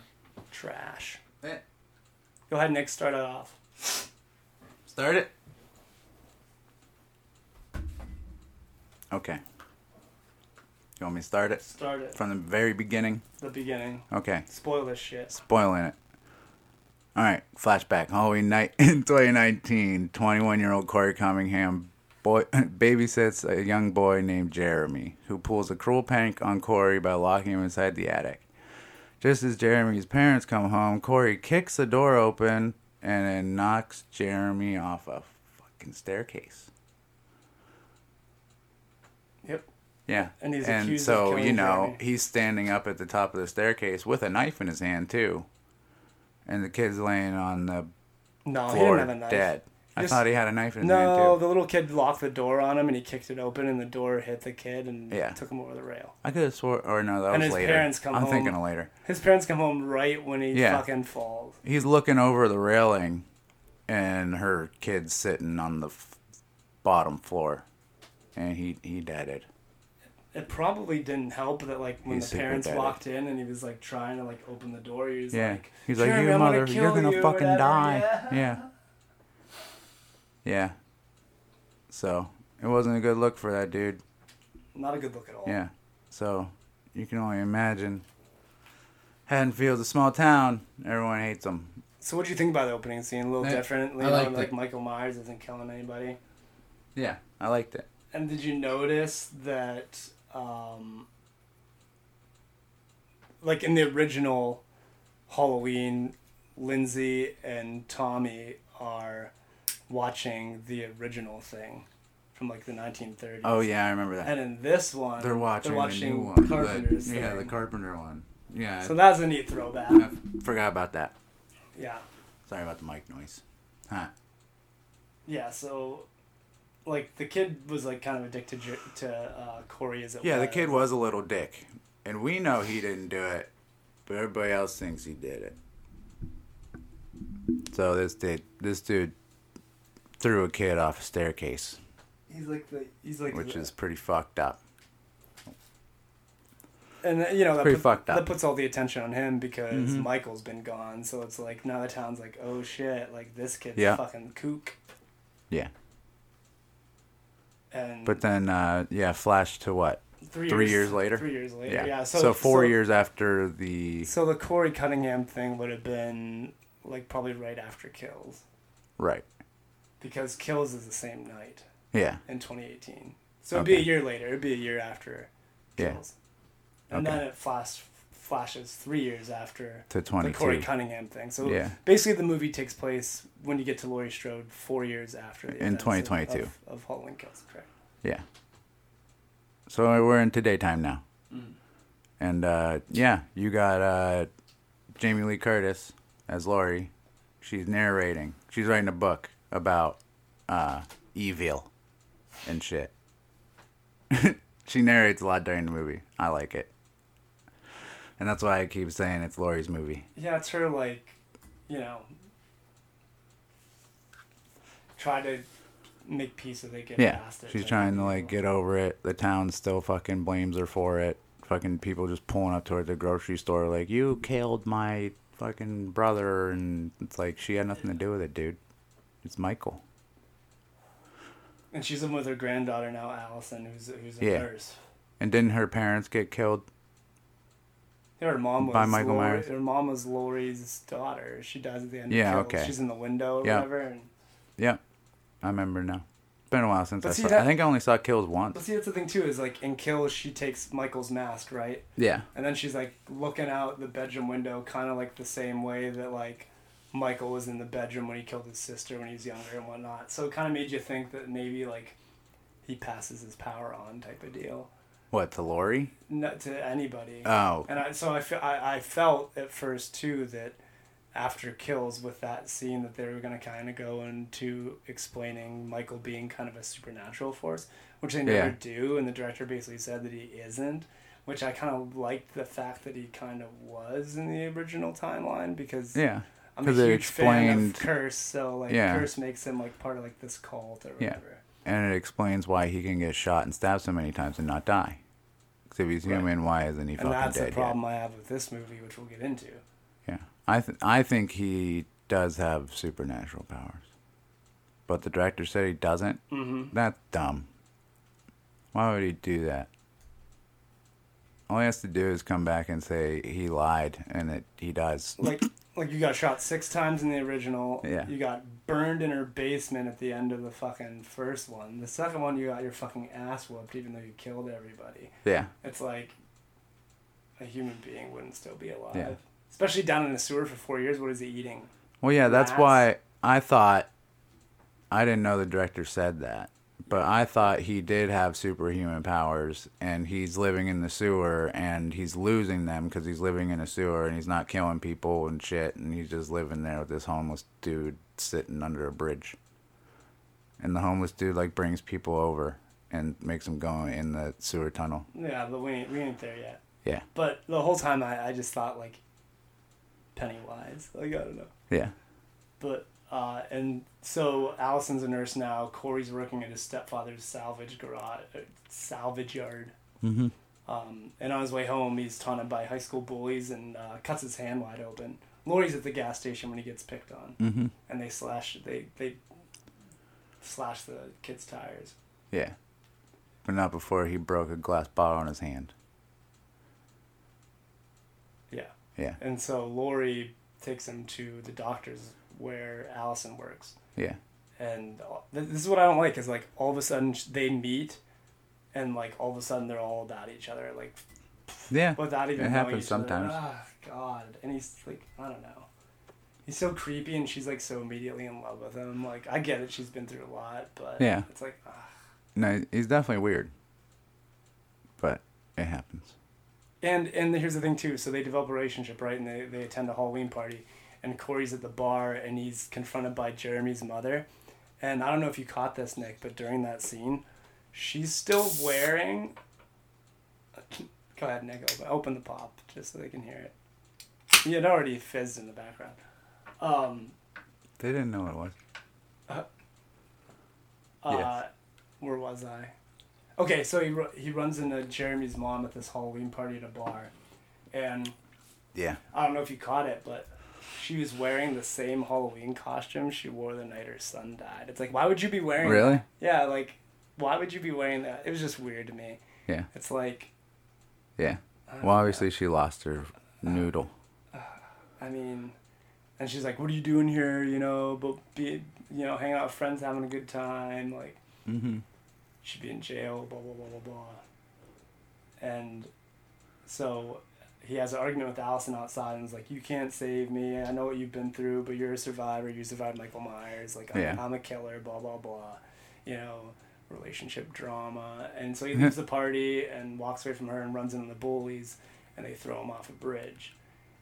Speaker 1: Trash.
Speaker 2: Eh.
Speaker 1: Go ahead, Nick. Start it off.
Speaker 2: Start it. Okay. You want me to start it
Speaker 1: Start it.
Speaker 2: from the very beginning?
Speaker 1: The beginning.
Speaker 2: Okay.
Speaker 1: Spoil this shit.
Speaker 2: Spoiling it. All right. Flashback. Halloween night in 2019. 21 year old Corey Cunningham boy babysits a young boy named Jeremy, who pulls a cruel prank on Corey by locking him inside the attic. Just as Jeremy's parents come home, Corey kicks the door open and then knocks Jeremy off a fucking staircase.
Speaker 1: Yep.
Speaker 2: Yeah.
Speaker 1: And he's
Speaker 2: and
Speaker 1: accused of
Speaker 2: so,
Speaker 1: killing
Speaker 2: you know,
Speaker 1: Jeremy.
Speaker 2: he's standing up at the top of the staircase with a knife in his hand, too. And the kid's laying on the
Speaker 1: No, he
Speaker 2: floor
Speaker 1: didn't have a knife.
Speaker 2: dead. I thought he had a knife in his hand,
Speaker 1: No, the little kid locked the door on him and he kicked it open and the door hit the kid and
Speaker 2: Yeah.
Speaker 1: took him over the rail.
Speaker 2: I could have swore, or no, that
Speaker 1: And
Speaker 2: was
Speaker 1: his parents come home.
Speaker 2: I'm thinking of later.
Speaker 1: His parents come home right when he
Speaker 2: Yeah.
Speaker 1: fucking falls.
Speaker 2: He's looking over the railing, and her kid's sitting on the f- bottom floor, and he he deaded.
Speaker 1: It probably didn't help that like when
Speaker 2: He's
Speaker 1: the parents walked in and he was like trying to like open the door. He was
Speaker 2: Yeah,
Speaker 1: like,
Speaker 2: he's like, "You
Speaker 1: I'm
Speaker 2: mother, you're gonna
Speaker 1: you,"
Speaker 2: fucking
Speaker 1: whatever."
Speaker 2: die."
Speaker 1: Yeah.
Speaker 2: Yeah. Yeah. So it wasn't a good look for that dude.
Speaker 1: Not a good look at all.
Speaker 2: Yeah. So you can only imagine. Haddonfield's a small town. Everyone hates them.
Speaker 1: So what do you think about the opening scene? A little
Speaker 2: I-
Speaker 1: different. You
Speaker 2: I
Speaker 1: know,
Speaker 2: liked
Speaker 1: like
Speaker 2: it.
Speaker 1: Michael Myers isn't killing anybody.
Speaker 2: Yeah, I liked it.
Speaker 1: And did you notice that, um, like in the original Halloween, Lindsay and Tommy are watching the original thing from like the 1930s.
Speaker 2: Oh yeah, I remember that.
Speaker 1: And in this one,
Speaker 2: They're watching,
Speaker 1: they're watching
Speaker 2: the new one.
Speaker 1: Carpenter's
Speaker 2: the, yeah,
Speaker 1: thing.
Speaker 2: the Carpenter one. Yeah,
Speaker 1: So that's a neat throwback.
Speaker 2: I forgot about that.
Speaker 1: Yeah.
Speaker 2: Sorry about the mic noise. Huh?
Speaker 1: Yeah, so like the kid was like kind of addicted to, to uh, Corey as it
Speaker 2: Yeah,
Speaker 1: was.
Speaker 2: the kid was a little dick, and we know he didn't do it, but everybody else thinks he did it. So this dude, this dude, threw a kid off a staircase,
Speaker 1: He's like the he's like
Speaker 2: which
Speaker 1: the-
Speaker 2: is pretty fucked up.
Speaker 1: and uh, you know that,
Speaker 2: pretty
Speaker 1: put-
Speaker 2: fucked up.
Speaker 1: that puts all the attention on him because
Speaker 2: Mhm.
Speaker 1: Michael's been gone. So it's like now the town's like, oh shit, like this kid's
Speaker 2: Yeah.
Speaker 1: fucking kook.
Speaker 2: Yeah.
Speaker 1: And
Speaker 2: But then, uh, yeah, flash to what?
Speaker 1: three,
Speaker 2: three
Speaker 1: years,
Speaker 2: years later?
Speaker 1: three years later,
Speaker 2: Yeah.
Speaker 1: yeah.
Speaker 2: so,
Speaker 1: so,
Speaker 2: four
Speaker 1: so-
Speaker 2: years after the
Speaker 1: So the Corey Cunningham thing would have been like probably right after Kills
Speaker 2: right.
Speaker 1: Because Kills is the same night.
Speaker 2: Yeah.
Speaker 1: in 2018. So it'd be a year later. It'd be a year after
Speaker 2: Yeah.
Speaker 1: Kills. And
Speaker 2: Okay.
Speaker 1: then it flash flashes three years after
Speaker 2: To
Speaker 1: the Corey Cunningham thing. So
Speaker 2: Yeah.
Speaker 1: basically, the movie takes place when you get to Laurie Strode four years after the
Speaker 2: In 2022.
Speaker 1: of, of Halloween Kills. Correct.
Speaker 2: Yeah. So we're into daytime now.
Speaker 1: Mm.
Speaker 2: And uh, yeah, you got uh, Jamie Lee Curtis as Laurie. She's narrating. She's writing a book about uh, evil and shit. she narrates a lot during the movie. I like it. And that's why I keep saying it's Laurie's movie.
Speaker 1: Yeah, it's her like, you know, try to make peace so they get
Speaker 2: Yeah,
Speaker 1: past it.
Speaker 2: she's trying to like get over it. The town still fucking blames her for it. Fucking people just pulling up to her at the grocery store like, "You killed my fucking brother," and it's like she had nothing to do with it, dude. It's Michael.
Speaker 1: And she's in with her granddaughter now, Allison, who's who's a
Speaker 2: Yeah.
Speaker 1: nurse.
Speaker 2: And didn't her parents get killed?
Speaker 1: Her mom was
Speaker 2: By Michael
Speaker 1: Laurie,
Speaker 2: Myers?
Speaker 1: Her mom was Laurie's daughter. She dies at the end.
Speaker 2: Yeah, okay.
Speaker 1: She's in the window or
Speaker 2: Yeah.
Speaker 1: whatever. And,
Speaker 2: Yeah, I remember now. It's been a while since
Speaker 1: But
Speaker 2: I
Speaker 1: see,
Speaker 2: saw.
Speaker 1: that-
Speaker 2: I think I only saw Kills once.
Speaker 1: but see, that's the thing too. Is like in Kills, she takes Michael's mask, right?
Speaker 2: Yeah,
Speaker 1: And then she's like looking out the bedroom window, kind of like the same way that like Michael was in the bedroom when he killed his sister when he was younger and whatnot. So it kind of made you think that maybe like he passes his power on type of deal,
Speaker 2: what to Laurie?
Speaker 1: not to anybody.
Speaker 2: Oh,
Speaker 1: And I, so I, fe- I, I felt at first too that after kills with that scene that they were going to kind of go into explaining Michael being kind of a supernatural force, which they never
Speaker 2: Yeah.
Speaker 1: do, and the director basically said that he isn't. Which I kind of liked the fact that he kind of was in the original timeline because
Speaker 2: yeah,
Speaker 1: I'm a huge fan
Speaker 2: explained-
Speaker 1: of Curse, so like
Speaker 2: Yeah.
Speaker 1: Curse makes him like part of like this cult or whatever. Yeah.
Speaker 2: and it explains why he can get shot and stabbed so many times and not die. Because if he's
Speaker 1: Right.
Speaker 2: human, why isn't he
Speaker 1: and
Speaker 2: fucking
Speaker 1: that's
Speaker 2: dead
Speaker 1: the problem I have with this movie, which we'll get into.
Speaker 2: Yeah, I th- I think he does have supernatural powers, but the director said he doesn't.
Speaker 1: Mm-hmm.
Speaker 2: That's dumb. Why would he do that? All he has to do is come back and say he lied and that he does.
Speaker 1: Like, like you got shot six times in the original.
Speaker 2: Yeah.
Speaker 1: You got burned in her basement at the end of the fucking first one. The second one, you got your fucking ass whooped, even though you killed everybody.
Speaker 2: Yeah,
Speaker 1: It's like a human being wouldn't still be alive.
Speaker 2: Yeah.
Speaker 1: Especially down in the sewer for four years. What is he eating?
Speaker 2: Well, yeah, that's why I thought I didn't know the director said that, but I thought he did have superhuman powers, and he's living in the sewer, and he's losing them because he's living in a sewer, and he's not killing people and shit, and he's just living there with this homeless dude sitting under a bridge, and the homeless dude like brings people over and makes them go in the sewer tunnel.
Speaker 1: Yeah, but we ain't, we ain't there yet.
Speaker 2: Yeah,
Speaker 1: But the whole time I, I just thought like Pennywise. Like I don't know.
Speaker 2: yeah,
Speaker 1: But uh, and so Allison's a nurse now. Corey's working at his stepfather's salvage garage, uh, salvage yard.
Speaker 2: mm-hmm.
Speaker 1: Um, and on his way home, he's taunted by high school bullies and uh, cuts his hand wide open. Laurie's at the gas station when he gets picked on,
Speaker 2: mm-hmm.
Speaker 1: and they slash they they slash the kid's tires.
Speaker 2: yeah, but not before he broke a glass bottle on his hand.
Speaker 1: Yeah.
Speaker 2: Yeah,
Speaker 1: And so Laurie takes him to the doctor's where Allison works.
Speaker 2: yeah.
Speaker 1: And this is what I don't like is like all of a sudden they meet, and like all of a sudden they're all about each other, like
Speaker 2: Yeah,
Speaker 1: without even
Speaker 2: It happens sometimes.
Speaker 1: Ah, God. And he's like, I don't know. He's so creepy, and she's like so immediately in love with him. Like I get it, she's been through a lot, but
Speaker 2: Yeah.
Speaker 1: it's like, ah.
Speaker 2: no, he's definitely weird, but it happens.
Speaker 1: And and here's the thing too. So they develop a relationship, right? And they, they attend a Halloween party, and Corey's at the bar, and he's confronted by Jeremy's mother. And I don't know if you caught this, Nick, but during that scene, she's still wearing. Go ahead, Nick. Open, the pop just so they can hear it. He had already fizzed in the background. Um,
Speaker 2: They didn't know what it was.
Speaker 1: uh,
Speaker 2: Yes.
Speaker 1: where was I? Okay, so he he runs into Jeremy's mom at this Halloween party at a bar, and
Speaker 2: Yeah.
Speaker 1: I don't know if you caught it, but she was wearing the same Halloween costume she wore the night her son died. It's like, why would you be wearing?
Speaker 2: Really?
Speaker 1: that? Yeah, like, why would you be wearing that? It was just weird to me.
Speaker 2: Yeah.
Speaker 1: It's like,
Speaker 2: Yeah. Well,
Speaker 1: know.
Speaker 2: obviously she lost her noodle.
Speaker 1: I mean, and she's like, "What are you doing here? You know, but be, you know, hanging out with friends, having a good time. Like,
Speaker 2: Mm-hmm.
Speaker 1: should be in jail. Blah blah blah blah blah." And so he has an argument with Allison outside, and is like, "You can't save me. I know what you've been through, but you're a survivor. You survived Michael Myers. Like, I'm,
Speaker 2: Yeah.
Speaker 1: I'm a killer. Blah blah blah." You know, relationship drama. And so he leaves the party and walks away from her and runs into the bullies, and they throw him off a bridge.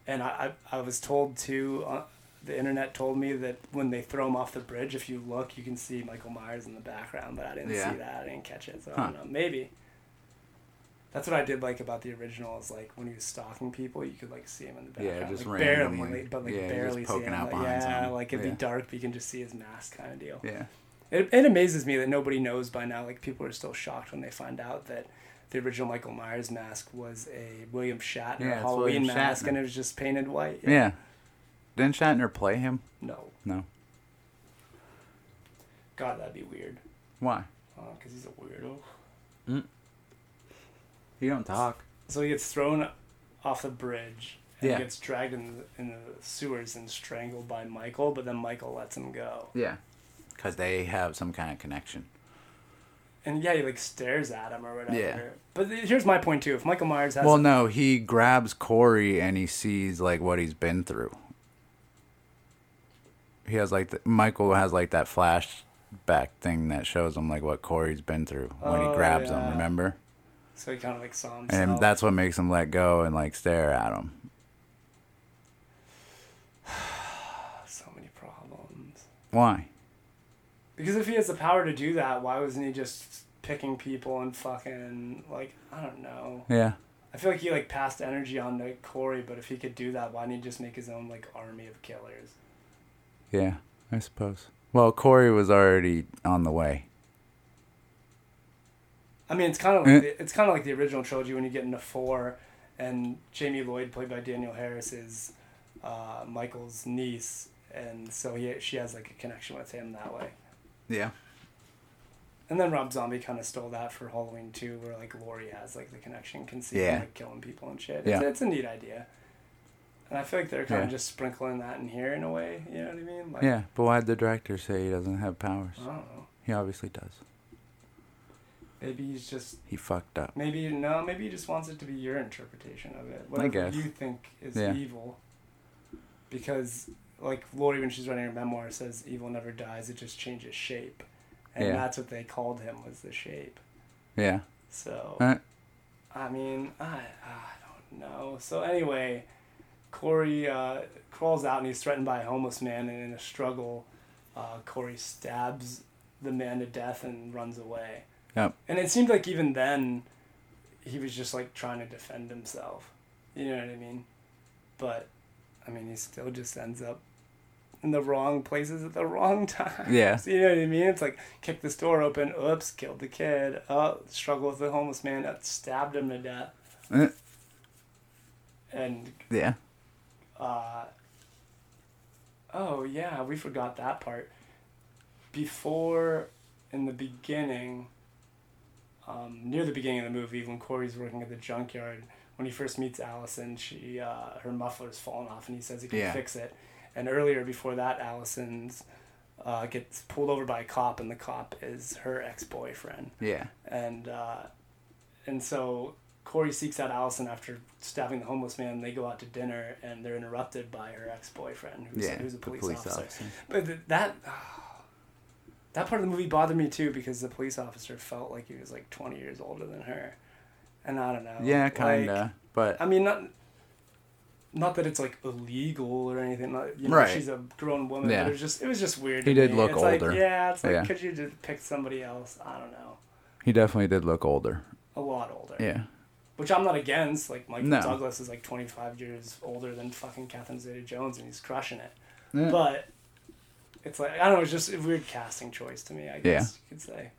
Speaker 1: And I, I, I was told too, uh, the internet told me that when they throw him off the bridge, if you look, you can see Michael Myers in the background, but I didn't
Speaker 2: Yeah.
Speaker 1: see that. I didn't catch it. So I don't know. Maybe. That's what I did like about the original is like when he was stalking people, you could like see him in the
Speaker 2: Yeah,
Speaker 1: background.
Speaker 2: just
Speaker 1: like
Speaker 2: randomly.
Speaker 1: barely, but like
Speaker 2: Yeah,
Speaker 1: barely see
Speaker 2: poking
Speaker 1: him.
Speaker 2: out
Speaker 1: Like,
Speaker 2: behind
Speaker 1: yeah,
Speaker 2: someone.
Speaker 1: like it'd
Speaker 2: Yeah.
Speaker 1: be dark, but you can just see his mask kind of deal.
Speaker 2: Yeah.
Speaker 1: It, it amazes me that nobody knows by now. Like people are still shocked when they find out that the original Michael Myers mask was a William Shatner
Speaker 2: Yeah,
Speaker 1: Halloween
Speaker 2: William
Speaker 1: mask,
Speaker 2: Shatner.
Speaker 1: and it was just painted white.
Speaker 2: Yeah. Didn't Shatner play him?
Speaker 1: No,
Speaker 2: No.
Speaker 1: God, that'd be weird.
Speaker 2: Why?
Speaker 1: Uh, oh, because he's a weirdo. Mm.
Speaker 2: He don't talk.
Speaker 1: So he gets thrown off the bridge and
Speaker 2: Yeah.
Speaker 1: gets dragged in the, in the sewers and strangled by Michael, but then Michael lets him go.
Speaker 2: Yeah. Because they have some kind of connection.
Speaker 1: And yeah, he like stares at him or whatever.
Speaker 2: Yeah.
Speaker 1: But here's my point too: if Michael Myers has
Speaker 2: Well, no, he grabs Corey and he sees like what he's been through. He has like the, Michael has like that flashback thing that shows him like what Corey's been through when
Speaker 1: Oh,
Speaker 2: he grabs
Speaker 1: yeah.
Speaker 2: him. Remember?
Speaker 1: So he kind of like saw himself.
Speaker 2: And that's what makes him let go and like stare at him.
Speaker 1: so many problems.
Speaker 2: Why?
Speaker 1: Because if he has the power to do that, why wasn't he just picking people and fucking like I don't know.
Speaker 2: Yeah.
Speaker 1: I feel like he like passed energy on to Corey, but if he could do that, why didn't he just make his own like army of killers?
Speaker 2: Yeah, I suppose. Well, Corey was already on the way.
Speaker 1: I mean, it's kind of like the, it's kind of like the original trilogy when you get into four, and Jamie Lloyd, played by Danielle Harris, is uh, Michael's niece, and so he she has like a connection with him that way.
Speaker 2: Yeah.
Speaker 1: And then Rob Zombie kind of stole that for Halloween too, where like Laurie has like the connection, can see
Speaker 2: Yeah.
Speaker 1: him, like killing people and shit. It's,
Speaker 2: Yeah.
Speaker 1: it's a neat idea. And I feel like they're kind
Speaker 2: Yeah.
Speaker 1: of just sprinkling that in here in a way. You know what I mean? Like,
Speaker 2: Yeah, but why did the director say he doesn't have powers?
Speaker 1: I don't know.
Speaker 2: He obviously does.
Speaker 1: Maybe he's just
Speaker 2: He fucked up.
Speaker 1: maybe no. Maybe he just wants it to be your interpretation of it. Whatever you think is
Speaker 2: Yeah.
Speaker 1: evil. Because like Laurie, when she's writing her memoir, says evil never dies; it just changes shape, and
Speaker 2: Yeah.
Speaker 1: that's what they called him was the shape.
Speaker 2: Yeah.
Speaker 1: So.
Speaker 2: Uh,
Speaker 1: I mean, I, I don't know. So anyway, Corey uh, crawls out and he's threatened by a homeless man, and in a struggle, uh, Corey stabs the man to death and runs away.
Speaker 2: Yep.
Speaker 1: And it seemed like even then, he was just like trying to defend himself. You know what I mean? But, I mean, he still just ends up in the wrong places at the wrong time.
Speaker 2: Yeah.
Speaker 1: you know what I mean? It's like kick this door open, oops, killed the kid. Oh, struggle with the homeless man that stabbed him to death.
Speaker 2: Uh.
Speaker 1: And
Speaker 2: yeah.
Speaker 1: uh, oh yeah, we forgot that part. Before, in the beginning, um, near the beginning of the movie, when Corey's working at the junkyard, when he first meets Allison, she uh, her muffler's fallen off, and he says he can
Speaker 2: Yeah.
Speaker 1: fix it. And earlier, before that, Allison's uh, gets pulled over by a cop, and the cop is her ex boyfriend
Speaker 2: Yeah.
Speaker 1: and uh, and so Corey seeks out Allison after stabbing the homeless man. They go out to dinner, and they're interrupted by her ex boyfriend, who's,
Speaker 2: Yeah.
Speaker 1: who's a
Speaker 2: the
Speaker 1: police, officer. But th- that that part of the movie bothered me too because the police officer felt like he was like twenty years older than her, and I don't know.
Speaker 2: Yeah, kinda. but
Speaker 1: I mean, not not that it's like illegal or anything. Not, you know,
Speaker 2: Right.
Speaker 1: She's a grown woman.
Speaker 2: Yeah.
Speaker 1: But it was just it was just weird.
Speaker 2: He did
Speaker 1: me.
Speaker 2: look
Speaker 1: it's
Speaker 2: older.
Speaker 1: Like, yeah, it's like
Speaker 2: Yeah.
Speaker 1: could you just pick somebody else? I don't know.
Speaker 2: he definitely did look older.
Speaker 1: A lot older.
Speaker 2: Yeah.
Speaker 1: Which I'm not against. Like Michael
Speaker 2: No.
Speaker 1: Douglas is like 25 years older than fucking Catherine Zeta-Jones, and he's crushing it.
Speaker 2: Yeah.
Speaker 1: But it's like I don't know. It's just a weird casting choice to me. I guess you could say.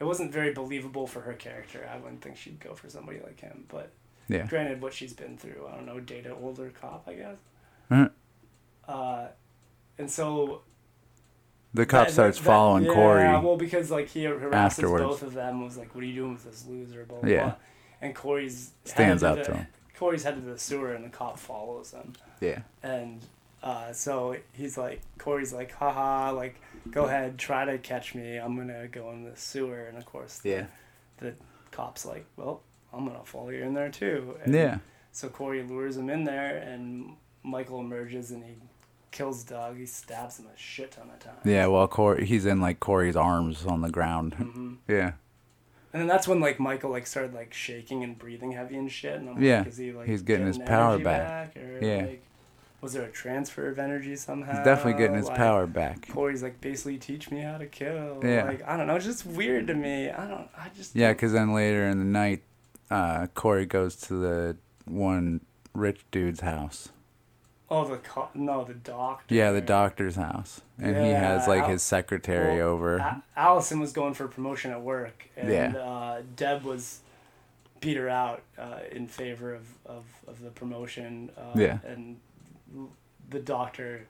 Speaker 1: It wasn't very believable for her character. I wouldn't think she'd go for somebody like him. But
Speaker 2: Yeah.
Speaker 1: granted, what she's been through, I don't know, date an older cop, I guess.
Speaker 2: Uh,
Speaker 1: Uh, and so
Speaker 2: the cop
Speaker 1: that-
Speaker 2: starts
Speaker 1: that-
Speaker 2: following
Speaker 1: yeah,
Speaker 2: Corey.
Speaker 1: well, because like he harasses
Speaker 2: afterwards.
Speaker 1: both of them. Was like, "What are you doing with this loser?" Blah blah.
Speaker 2: Yeah.
Speaker 1: blah. And Corey's
Speaker 2: Stands up
Speaker 1: the,
Speaker 2: to him.
Speaker 1: Corey's headed to the sewer, and the cop follows him.
Speaker 2: Yeah.
Speaker 1: And uh, so he's like, Corey's like, haha, like, go ahead, try to catch me. I'm gonna go in the sewer. And of course, the,
Speaker 2: Yeah.
Speaker 1: the cop's like, well, I'm gonna follow you in there too. And
Speaker 2: Yeah.
Speaker 1: So Corey lures him in there, and Michael emerges and he kills Doug. He stabs him a shit ton of times.
Speaker 2: Yeah. Well, Corey, he's in like Corey's arms on the ground.
Speaker 1: hmm
Speaker 2: Yeah.
Speaker 1: And then that's when like Michael like started like shaking and breathing heavy and shit. And I'm
Speaker 2: Yeah,
Speaker 1: like, is he like
Speaker 2: he's getting his power
Speaker 1: energy
Speaker 2: back.
Speaker 1: or,
Speaker 2: Yeah.
Speaker 1: Like, was there a transfer of energy somehow?
Speaker 2: He's definitely getting his
Speaker 1: Like,
Speaker 2: power back.
Speaker 1: Corey's like basically teach me how to kill.
Speaker 2: Yeah.
Speaker 1: Like I don't know, it's just weird to me. I don't. I just.
Speaker 2: Yeah, because then later in the night, uh, Corey goes to the one rich dude's house.
Speaker 1: Oh, the co- no, the doctor.
Speaker 2: Yeah, the doctor's house, and he has like
Speaker 1: Al-
Speaker 2: his secretary
Speaker 1: well,
Speaker 2: over.
Speaker 1: A- Allison was going for promotion at work, and
Speaker 2: Yeah.
Speaker 1: uh, Deb was beat her out uh, in favor of, of, of the promotion. Uh,
Speaker 2: Yeah.
Speaker 1: And the doctor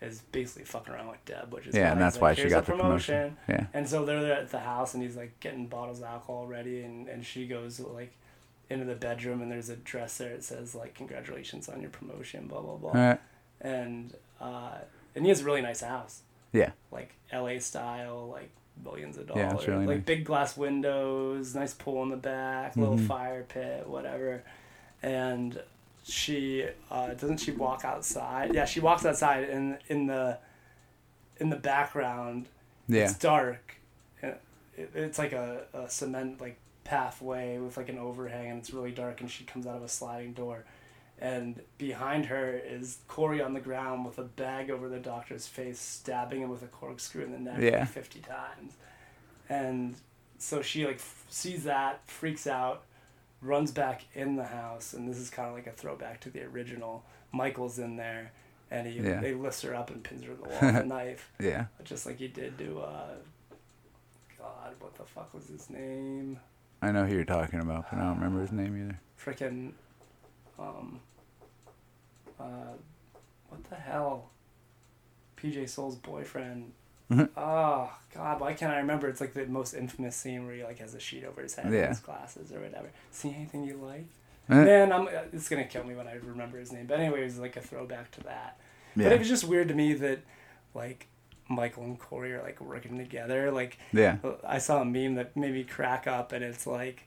Speaker 1: is basically fucking around with Deb, which is
Speaker 2: Yeah, and that's
Speaker 1: like,
Speaker 2: why she got the promotion. Yeah,
Speaker 1: And so they're there at the house, and he's like getting bottles of alcohol ready, and, and she goes like into the bedroom, and there's a dresser. It says like "Congratulations on your promotion," blah blah blah,
Speaker 2: Uh,
Speaker 1: and uh, and he has a really nice house,
Speaker 2: yeah,
Speaker 1: like L.A. style, like millions of
Speaker 2: Yeah,
Speaker 1: dollars,
Speaker 2: it's really
Speaker 1: like
Speaker 2: nice.
Speaker 1: big glass windows, nice pool in the back, little
Speaker 2: Mhm.
Speaker 1: fire pit, whatever, and she uh, doesn't she walk outside? Yeah, she walks outside, and in the in the background
Speaker 2: yeah,
Speaker 1: it's dark. It, it- it's like a, a cement like pathway with like an overhang, and it's really dark. And she comes out of a sliding door, and behind her is Corey on the ground with a bag over the doctor's face, stabbing him with a corkscrew in the neck
Speaker 2: Yeah.
Speaker 1: like fifty times. And so she like f- sees that, freaks out, runs back in the house, and this is kind of like a throwback to the original. Michael's in there, and he
Speaker 2: Yeah.
Speaker 1: they lifts her up and pins her to the wall with a knife
Speaker 2: yeah.
Speaker 1: just like he did to uh God, what the fuck was his name?
Speaker 2: I know who you're talking about, but I don't remember his name either.
Speaker 1: Freaking, um, uh, what the hell? PJ Soles' boyfriend.
Speaker 2: Mhm.
Speaker 1: oh God, why can't I remember? It's like the most infamous scene where he like has a sheet over his head
Speaker 2: Yeah.
Speaker 1: and his glasses or whatever. See anything you like?
Speaker 2: Eh,
Speaker 1: Man, I'm. uh, It's gonna kill me when I remember his name. But anyway, it was like a throwback to that. But it was just weird to me that, like, Michael and Corey are like working together. Like,
Speaker 2: yeah,
Speaker 1: I saw a meme that made me crack up, and it's like,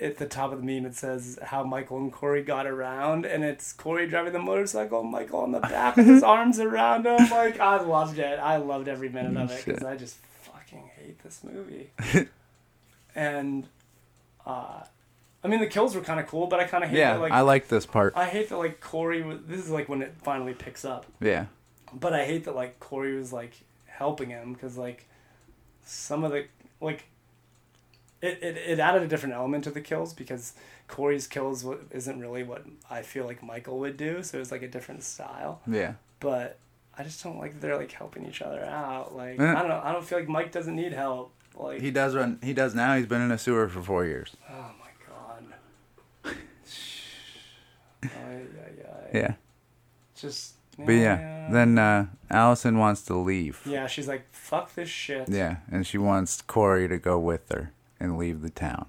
Speaker 1: at the top of the meme it says how Michael and Corey got around, and it's Corey driving the motorcycle, Michael on the back with his arms around him. Like, I loved it. I loved every minute of it because I just fucking hate this movie. and, uh, I mean, the kills were kind of cool, but I kind of hate
Speaker 2: yeah.
Speaker 1: that, like,
Speaker 2: I like this part.
Speaker 1: I hate that like Corey was. This is like when it finally picks up,
Speaker 2: Yeah,
Speaker 1: but I hate that like Corey was like helping him because like some of the like it, it it added a different element to the kills because Corey's kills isn't really what I feel like Michael would do, so it was like a different style.
Speaker 2: yeah,
Speaker 1: But I just don't like that they're like helping each other out. Like. I don't know. I don't feel like Mike doesn't need help. Like
Speaker 2: he does run. He does now. He's been in a sewer for four years.
Speaker 1: oh my god. Ay, ay, ay.
Speaker 2: Yeah,
Speaker 1: Just.
Speaker 2: but yeah, then uh, Allison wants to leave.
Speaker 1: Yeah, she's like, fuck this shit.
Speaker 2: Yeah, and she wants Corey to go with her and leave the town.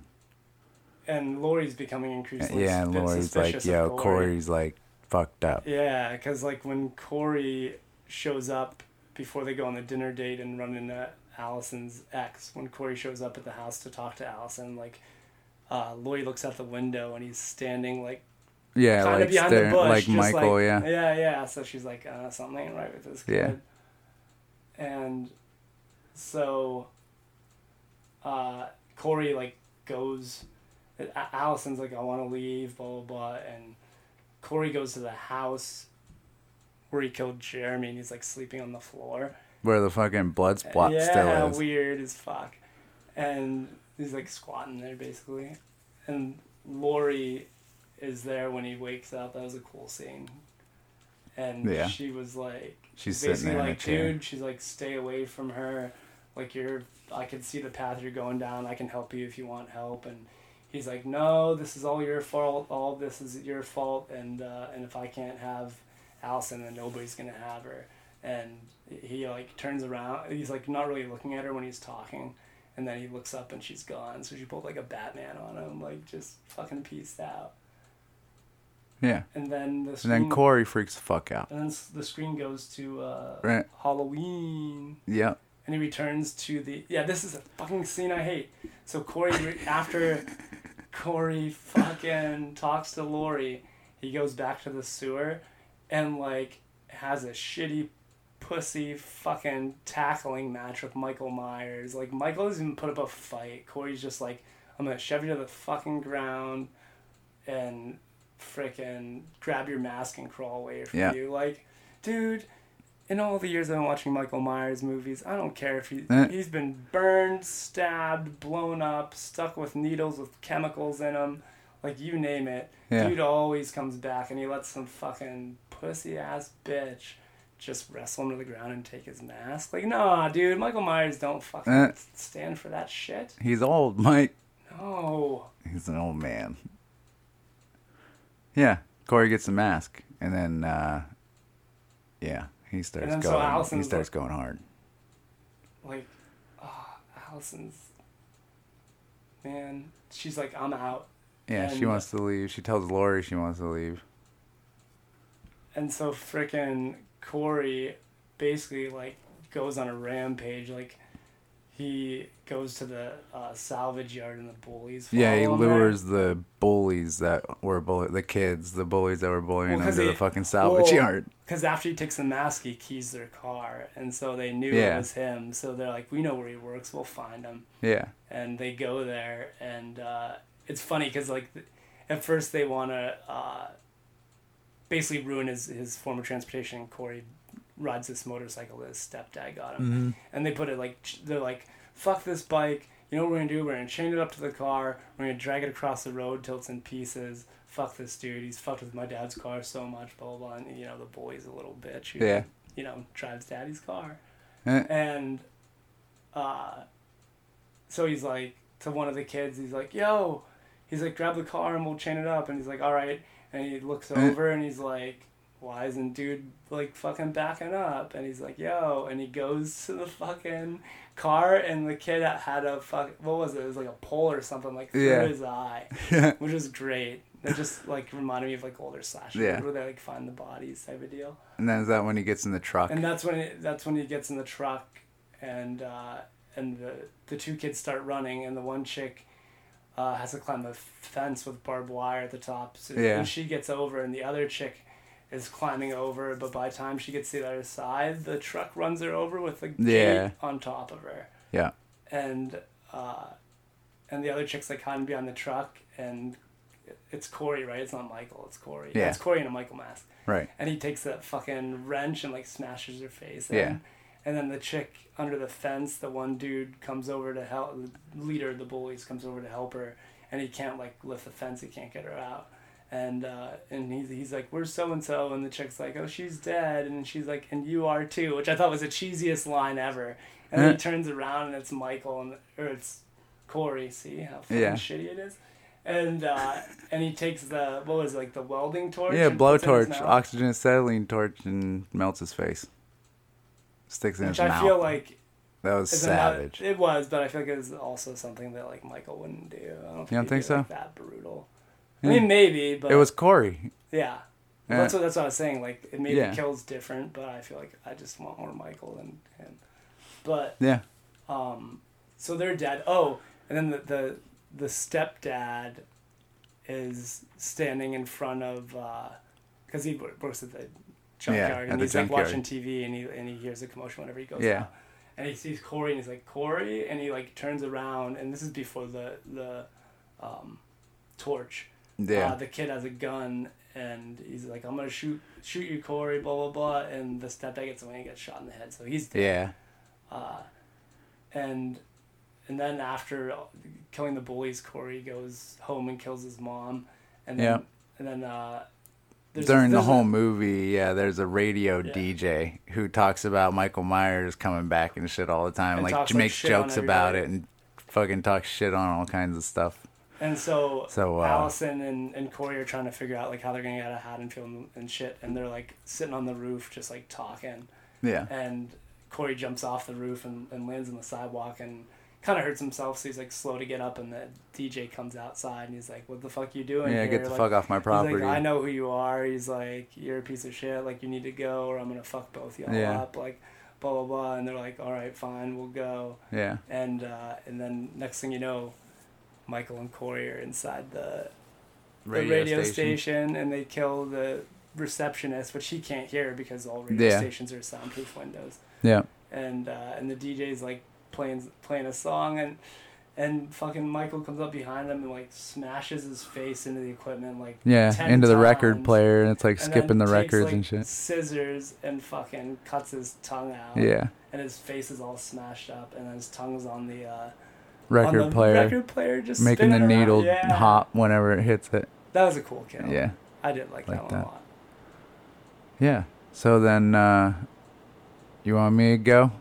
Speaker 1: And Laurie's becoming increasingly
Speaker 2: yeah, and Laurie's like, "Yo,
Speaker 1: Corey.
Speaker 2: Corey's like fucked up."
Speaker 1: Yeah, because like when Corey shows up before they go on the dinner date and run into Allison's ex, when Corey shows up at the house to talk to Allison, like uh, Laurie looks out the window and he's standing like
Speaker 2: Yeah,
Speaker 1: kind
Speaker 2: like
Speaker 1: of behind the bush,
Speaker 2: like Michael.
Speaker 1: like,
Speaker 2: yeah,
Speaker 1: yeah, yeah. So she's like, uh, something ain't right with this kid. Yeah. And so uh, Corey like goes. Allison's like, I want to leave, blah blah blah, and Corey goes to the house where he killed Jeremy, and he's like sleeping on the floor.
Speaker 2: where the fucking blood spot
Speaker 1: yeah,
Speaker 2: still is.
Speaker 1: weird as fuck. And he's like squatting there basically. And Laurie is there when he wakes up. That was a cool scene. And
Speaker 2: Yeah.
Speaker 1: she was like,
Speaker 2: She's sitting
Speaker 1: basically
Speaker 2: there in a
Speaker 1: like,
Speaker 2: chair.
Speaker 1: dude, she's like, stay away from her. Like you're, I can see the path you're going down. I can help you if you want help. And he's like, no, this is all your fault. All this is your fault. And uh, and if I can't have Allison, then nobody's gonna have her. And he like turns around. He's like not really looking at her when he's talking. And then he looks up and she's gone. So she pulled like a Batman on him, like just fucking pieced out.
Speaker 2: Yeah,
Speaker 1: And then the
Speaker 2: and then Corey freaks the fuck out.
Speaker 1: and then the screen goes to uh,
Speaker 2: Right.
Speaker 1: Halloween.
Speaker 2: Yep.
Speaker 1: And he returns to the yeah this is a fucking scene i hate. So corey after corey fucking talks to laurie he goes back to the sewer and like has a shitty pussy fucking tackling match with michael myers. Like michael doesn't even put up a fight. Corey's just like i'm gonna shove you to the fucking ground and frickin' grab your mask and crawl away from
Speaker 2: Yeah.
Speaker 1: you. Like dude in all the years I've been watching Michael Myers movies, I don't care if he
Speaker 2: Eh.
Speaker 1: he's been burned, stabbed, blown up, stuck with needles with chemicals in him, like you name it.
Speaker 2: Yeah.
Speaker 1: Dude always comes back and he lets some fucking pussy ass bitch just wrestle him to the ground and take his mask. Like, nah, dude, Michael Myers don't fucking
Speaker 2: Eh.
Speaker 1: stand for that shit.
Speaker 2: He's old, Mike.
Speaker 1: No.
Speaker 2: He's an old man. Yeah, Corey gets the mask, and then uh, yeah, he starts
Speaker 1: then so
Speaker 2: going. he starts
Speaker 1: like-
Speaker 2: going hard.
Speaker 1: Like, ah, Allison's man, she's like, I'm out.
Speaker 2: Yeah, she wants to leave. She tells Laurie she wants to leave.
Speaker 1: And so frickin' Corey basically like goes on a rampage. Like he goes to the uh, salvage yard and the bullies.
Speaker 2: Yeah, he
Speaker 1: follow him there.
Speaker 2: lures the bullies that were bully the kids, the bullies that were bullying
Speaker 1: Well,
Speaker 2: him to the fucking salvage
Speaker 1: well,
Speaker 2: yard.
Speaker 1: Because after he takes the mask, he keys their car, and so they knew
Speaker 2: Yeah.
Speaker 1: it was him. So they're like, "We know where he works. We'll find him."
Speaker 2: Yeah,
Speaker 1: And they go there, and uh, it's funny because like, at first they want to uh, basically ruin his his form of transportation. Corey rides this motorcycle that his stepdad got him,
Speaker 2: Mm-hmm.
Speaker 1: and they put it like they're like, "Fuck this bike." You know what we're gonna do? We're gonna chain it up to the car. We're gonna drag it across the road till it's in pieces. Fuck this dude. He's fucked with my dad's car so much. Blah blah. blah. And you know the boy's a little bitch. Who,
Speaker 2: Yeah.
Speaker 1: You know drives daddy's car,
Speaker 2: Eh.
Speaker 1: and uh, so he's like, to one of the kids. He's like, "Yo," he's like, "Grab the car and we'll chain it up." And he's like, "All right." And he looks
Speaker 2: Eh.
Speaker 1: over and he's like, "Why isn't dude like fucking backing up?" And he's like, "Yo," and he goes to the fucking car and the kid had a fuck. What was it? It was like a pole or something like through
Speaker 2: Yeah.
Speaker 1: his eye, which was great. It just like reminded me of like older slasher
Speaker 2: Yeah.
Speaker 1: where they like find the bodies type of deal.
Speaker 2: And then is that when he gets in the truck?
Speaker 1: And that's when it, that's when he gets in the truck, and uh, and the the two kids start running, and the one chick uh, has to climb a fence with barbed wire at the top. So
Speaker 2: Yeah.
Speaker 1: and she gets over, and the other chick is climbing over, but by the time she gets to the other side, the truck runs her over with the
Speaker 2: Yeah.
Speaker 1: gate on top of her.
Speaker 2: Yeah.
Speaker 1: And uh, and the other chick's like hiding behind the truck, and it's Corey, right? It's not Michael. It's Corey.
Speaker 2: Yeah.
Speaker 1: It's Corey in a Michael mask
Speaker 2: right.
Speaker 1: and he takes that fucking wrench and like smashes her face in.
Speaker 2: Yeah.
Speaker 1: And then the chick under the fence, the one dude comes over to help. The leader of the bullies comes over to help her, and he can't like lift the fence. He can't get her out. And uh, and he's he's like, "Where's so and so?" And the chick's like, "Oh, she's dead." And she's like, "And you are too," which I thought was the cheesiest line ever. And then he
Speaker 2: Eh.
Speaker 1: turns around and it's Michael and or it's Corey. See how fucking
Speaker 2: Yeah.
Speaker 1: shitty it is. And uh, and he takes the what was it, like the welding torch?
Speaker 2: Yeah,
Speaker 1: and puts it in his
Speaker 2: blowtorch, oxygen acetylene torch, and melts his face. Sticks in
Speaker 1: which
Speaker 2: his
Speaker 1: I
Speaker 2: mouth.
Speaker 1: feel like
Speaker 2: that was
Speaker 1: another-
Speaker 2: savage.
Speaker 1: it was, but I feel like it was also something that like Michael wouldn't do. I don't think
Speaker 2: You don't think so?
Speaker 1: Like, that brutal. I mean, maybe, but
Speaker 2: it was Corey.
Speaker 1: yeah. Well, That's what that's what I was saying. Like it maybe
Speaker 2: Yeah.
Speaker 1: kills different, but I feel like I just want more Michael than him. But
Speaker 2: Yeah.
Speaker 1: um, so they're dead. Oh, and then the the, the stepdad is standing in front of because he works at the junkyard
Speaker 2: at
Speaker 1: and he's
Speaker 2: junkyard.
Speaker 1: like watching TV and he and he hears a commotion whenever he goes
Speaker 2: Yeah.
Speaker 1: out. And he sees Corey and he's like Corey and he like turns around and this is before the the um, torch.
Speaker 2: Yeah.
Speaker 1: Uh, the kid has a gun and he's like I'm gonna shoot shoot you Corey blah blah blah and the stepdad gets away and gets shot in the head so he's dead
Speaker 2: yeah.
Speaker 1: uh, and and then after killing the bullies, Corey goes home and kills his mom, and then
Speaker 2: Yeah.
Speaker 1: and then uh, there's-
Speaker 2: During the
Speaker 1: there's a-
Speaker 2: whole movie, yeah, there's a radio
Speaker 1: Yeah.
Speaker 2: DJ who talks about Michael Myers coming back and shit all the time, like
Speaker 1: talks, like,
Speaker 2: makes jokes about it and fucking talks shit on all kinds of stuff.
Speaker 1: And so,
Speaker 2: So, uh,
Speaker 1: Allison and, and Corey are trying to figure out like how they're gonna get out of Haddonfield and, and shit, and they're like sitting on the roof just like talking,
Speaker 2: Yeah.
Speaker 1: and Corey jumps off the roof and, and lands on the sidewalk and kind of hurts himself, so he's like slow to get up, and the DJ comes outside and he's like, "What the fuck you doing?"
Speaker 2: Yeah,
Speaker 1: here?
Speaker 2: get the
Speaker 1: Like,
Speaker 2: fuck off my
Speaker 1: He's
Speaker 2: property.
Speaker 1: like, I know who you are. He's like, you're a piece of shit. Like, you need to go, or I'm gonna fuck both y'all
Speaker 2: Yeah.
Speaker 1: up. Like, blah blah blah. And they're like, all right, fine, we'll go.
Speaker 2: Yeah.
Speaker 1: And uh, and then next thing you know, Michael and Corey are inside the the radio station. and they kill the receptionist, which he can't hear because all radio
Speaker 2: Yeah.
Speaker 1: stations are soundproof windows.
Speaker 2: Yeah.
Speaker 1: And uh, and the DJ's like playing playing a song and. And fucking Michael comes up behind him and like smashes his face into the equipment like
Speaker 2: Yeah,
Speaker 1: 10
Speaker 2: into the record player, and it's like
Speaker 1: and
Speaker 2: skipping the
Speaker 1: takes,
Speaker 2: records
Speaker 1: like,
Speaker 2: and shit.
Speaker 1: Scissors and fucking cuts his tongue out.
Speaker 2: Yeah,
Speaker 1: And his face is all smashed up, and his tongue's on the uh,
Speaker 2: record player,
Speaker 1: record player, just
Speaker 2: making the needle
Speaker 1: Yeah.
Speaker 2: hop whenever it hits it.
Speaker 1: That was a cool kill.
Speaker 2: Yeah,
Speaker 1: I did like,
Speaker 2: Like
Speaker 1: that one
Speaker 2: that.
Speaker 1: a lot.
Speaker 2: yeah. So then, uh, you want me to go?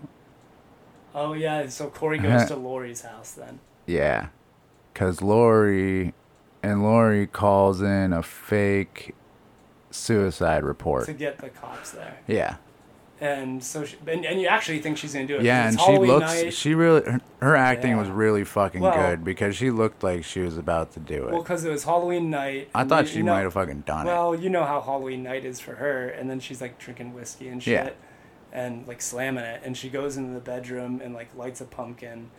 Speaker 1: Oh yeah, so Corey goes to Laurie's house then.
Speaker 2: Yeah, because Laurie and Laurie calls in a fake suicide report.
Speaker 1: to get the cops there.
Speaker 2: Yeah,
Speaker 1: And so, she, and, and you actually think she's gonna do it.
Speaker 2: Yeah, and
Speaker 1: it's
Speaker 2: she
Speaker 1: Halloween
Speaker 2: looks.
Speaker 1: night.
Speaker 2: She really her, her acting was really fucking
Speaker 1: Well-
Speaker 2: good because she looked like she was about to do it.
Speaker 1: well, because it was Halloween night.
Speaker 2: I thought
Speaker 1: you-
Speaker 2: she
Speaker 1: you know-
Speaker 2: might have fucking done it.
Speaker 1: Well, you know how Halloween night is for her, and then she's like drinking whiskey and shit,
Speaker 2: Yeah.
Speaker 1: and like slamming it, and she goes into the bedroom and like lights a pumpkin,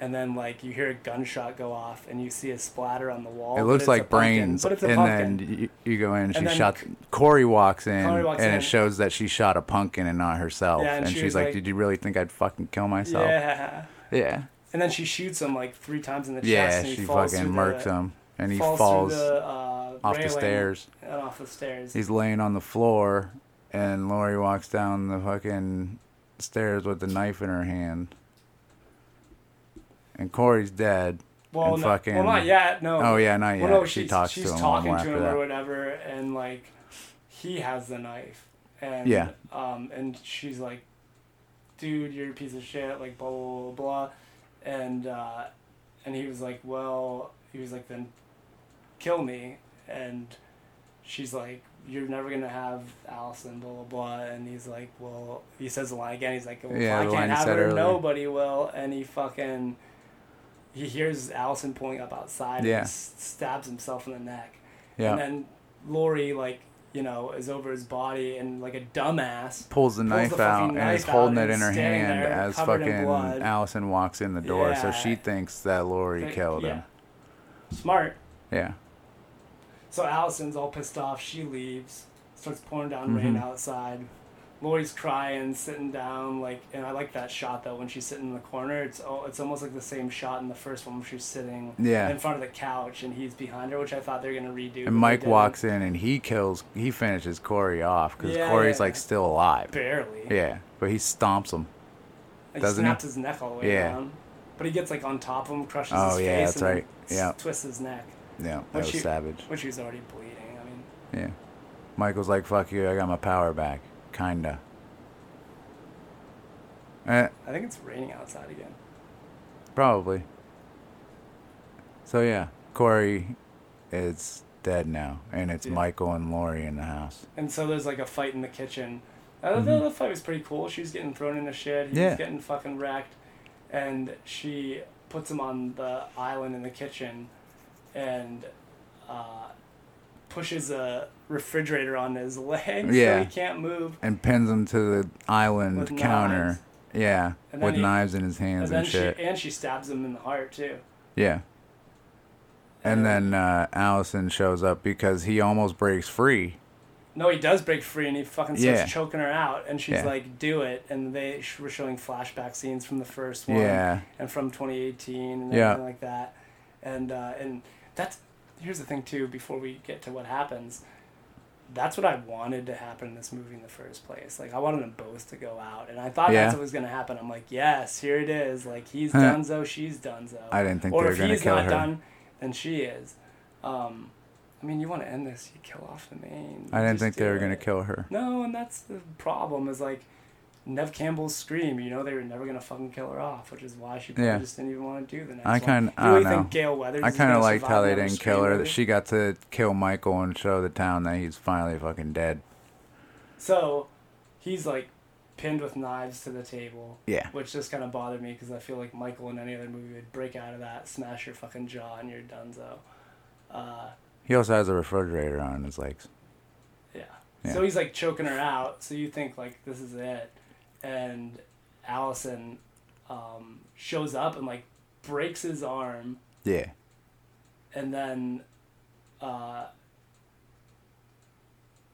Speaker 1: and then like you hear a gunshot go off, and you see a splatter on the wall.
Speaker 2: It looks like
Speaker 1: pumpkin,
Speaker 2: brains,
Speaker 1: but it's a
Speaker 2: and
Speaker 1: pumpkin.
Speaker 2: then you, you go in. She
Speaker 1: And then
Speaker 2: shot.
Speaker 1: C-
Speaker 2: Corey walks in,
Speaker 1: Corey walks
Speaker 2: and
Speaker 1: in.
Speaker 2: it shows that she shot a pumpkin and not herself.
Speaker 1: Yeah, and
Speaker 2: and
Speaker 1: she
Speaker 2: she's like,
Speaker 1: like-
Speaker 2: "Did you really think I'd fucking kill myself?"
Speaker 1: yeah,
Speaker 2: Yeah.
Speaker 1: and then she shoots him like three times in the chest,
Speaker 2: Yeah,
Speaker 1: and he
Speaker 2: she
Speaker 1: falls
Speaker 2: fucking murks him, and he
Speaker 1: falls,
Speaker 2: falls,
Speaker 1: the, uh,
Speaker 2: off the stairs.
Speaker 1: and off the stairs.
Speaker 2: He's laying on the floor, and Laurie walks down the fucking stairs with the knife in her hand. And Corey's dead.
Speaker 1: well,
Speaker 2: and
Speaker 1: no,
Speaker 2: fucking-
Speaker 1: well, not yet. No.
Speaker 2: Oh yeah, not yet.
Speaker 1: Well, no,
Speaker 2: she
Speaker 1: she's,
Speaker 2: talks
Speaker 1: she's
Speaker 2: to him
Speaker 1: She's
Speaker 2: talking
Speaker 1: to him or whatever, and like he has the knife, and
Speaker 2: Yeah.
Speaker 1: um, and she's like, "Dude, you're a piece of shit," like blah blah blah, blah. and uh, and he was like, well, he was like, then kill me, and she's like, you're never gonna have Allison, blah blah blah, and he's like, well, he says the line again. He's like, well,
Speaker 2: Yeah,
Speaker 1: I can't have her,
Speaker 2: earlier.
Speaker 1: nobody will, and he fucking. He hears Allison pulling up outside
Speaker 2: Yeah.
Speaker 1: and s- stabs himself in the neck.
Speaker 2: Yeah.
Speaker 1: And then Laurie, like, you know, is over his body and, like a dumbass,
Speaker 2: Pulls the
Speaker 1: pulls
Speaker 2: knife
Speaker 1: the
Speaker 2: out
Speaker 1: fucking
Speaker 2: and is holding it in her hand as fucking. Allison walks in the door. So she thinks that
Speaker 1: Laurie
Speaker 2: killed
Speaker 1: yeah.
Speaker 2: him.
Speaker 1: Smart.
Speaker 2: Yeah.
Speaker 1: So Allison's all pissed off. She leaves. Starts pouring down rain
Speaker 2: Mhm.
Speaker 1: outside. Laurie's crying, sitting down, like, and I like that shot though when she's sitting in the corner. It's oh, it's almost like the same shot in the first one when she's sitting
Speaker 2: Yeah.
Speaker 1: in front of the couch and he's behind her, which I thought they were gonna redo.
Speaker 2: And Mike walks in and he kills, he finishes Corey off because
Speaker 1: Yeah,
Speaker 2: Corey's
Speaker 1: yeah.
Speaker 2: like still alive.
Speaker 1: barely.
Speaker 2: Yeah, but he stomps him.
Speaker 1: Like,
Speaker 2: Doesn't he?
Speaker 1: snaps his neck all the way
Speaker 2: Yeah.
Speaker 1: down. But he gets like on top of him, crushes
Speaker 2: Oh,
Speaker 1: his face,
Speaker 2: yeah, that's
Speaker 1: and
Speaker 2: right. Yeah.
Speaker 1: twists his neck,
Speaker 2: Yeah, that
Speaker 1: Which
Speaker 2: was
Speaker 1: you-
Speaker 2: savage.
Speaker 1: which he was already bleeding. I mean,
Speaker 2: Yeah. Michael's like, fuck you, I got my power back. Kinda. Eh,
Speaker 1: I think it's raining outside again.
Speaker 2: probably. So yeah, Corey is dead now, and it's
Speaker 1: Yeah.
Speaker 2: Michael and Laurie in the house.
Speaker 1: And so there's like a fight in the kitchen. Uh,
Speaker 2: Mhm.
Speaker 1: the, the fight was pretty cool. She was getting thrown into shit. He
Speaker 2: Yeah.
Speaker 1: was getting fucking wrecked. And she puts him on the island in the kitchen and uh, pushes a refrigerator on his leg
Speaker 2: Yeah.
Speaker 1: so he can't move.
Speaker 2: And pins him to the island
Speaker 1: With
Speaker 2: counter.
Speaker 1: knives.
Speaker 2: Yeah, with
Speaker 1: he-
Speaker 2: knives in his
Speaker 1: And
Speaker 2: hands
Speaker 1: then
Speaker 2: and,
Speaker 1: she
Speaker 2: shit.
Speaker 1: and she stabs him in the heart too.
Speaker 2: Yeah. And then uh, Allison shows up because he almost breaks free.
Speaker 1: No, he does break free and he fucking starts
Speaker 2: Yeah.
Speaker 1: choking her out. And she's
Speaker 2: Yeah.
Speaker 1: like, "Do it!" And they sh- were showing flashback scenes from the first one.
Speaker 2: Yeah.
Speaker 1: and from 2018 and
Speaker 2: Yeah.
Speaker 1: everything like that. And uh, and that's here's the thing too. Before we get to what happens, that's what I wanted to happen in this movie in the first place. Like I wanted them both to go out, and I thought
Speaker 2: Yeah.
Speaker 1: that's what was gonna happen. I'm like, yes, here it is. Like he's
Speaker 2: Huh.
Speaker 1: Dunzo, she's Dunzo.
Speaker 2: I didn't think
Speaker 1: or
Speaker 2: they were gonna
Speaker 1: he's
Speaker 2: kill
Speaker 1: not
Speaker 2: her.
Speaker 1: done, then she is. Um, I mean, you want to end this? You kill off the main.
Speaker 2: I didn't think they were gonna kill her.
Speaker 1: No, and that's the problem. Is like. Neve Campbell's scream, you know they were never gonna fucking kill her off, which is why she probably
Speaker 2: Yeah.
Speaker 1: just didn't even want to do the next
Speaker 2: I
Speaker 1: one.
Speaker 2: kind
Speaker 1: You
Speaker 2: I
Speaker 1: really
Speaker 2: know.
Speaker 1: think Gale Weathers?
Speaker 2: I kind of liked how they didn't kill her. That she got to kill Michael and show the town that he's finally fucking dead.
Speaker 1: So, he's like pinned with knives to the table,
Speaker 2: Yeah.
Speaker 1: which just kind of bothered me because I feel like Michael in any other movie would break out of that, smash your fucking jaw, and you're donezo. Uh,
Speaker 2: He also has a refrigerator on his legs.
Speaker 1: yeah.
Speaker 2: Yeah.
Speaker 1: So he's like choking her out. So you think like this is it, and Allison um, shows up and like breaks his arm.
Speaker 2: Yeah.
Speaker 1: and then uh,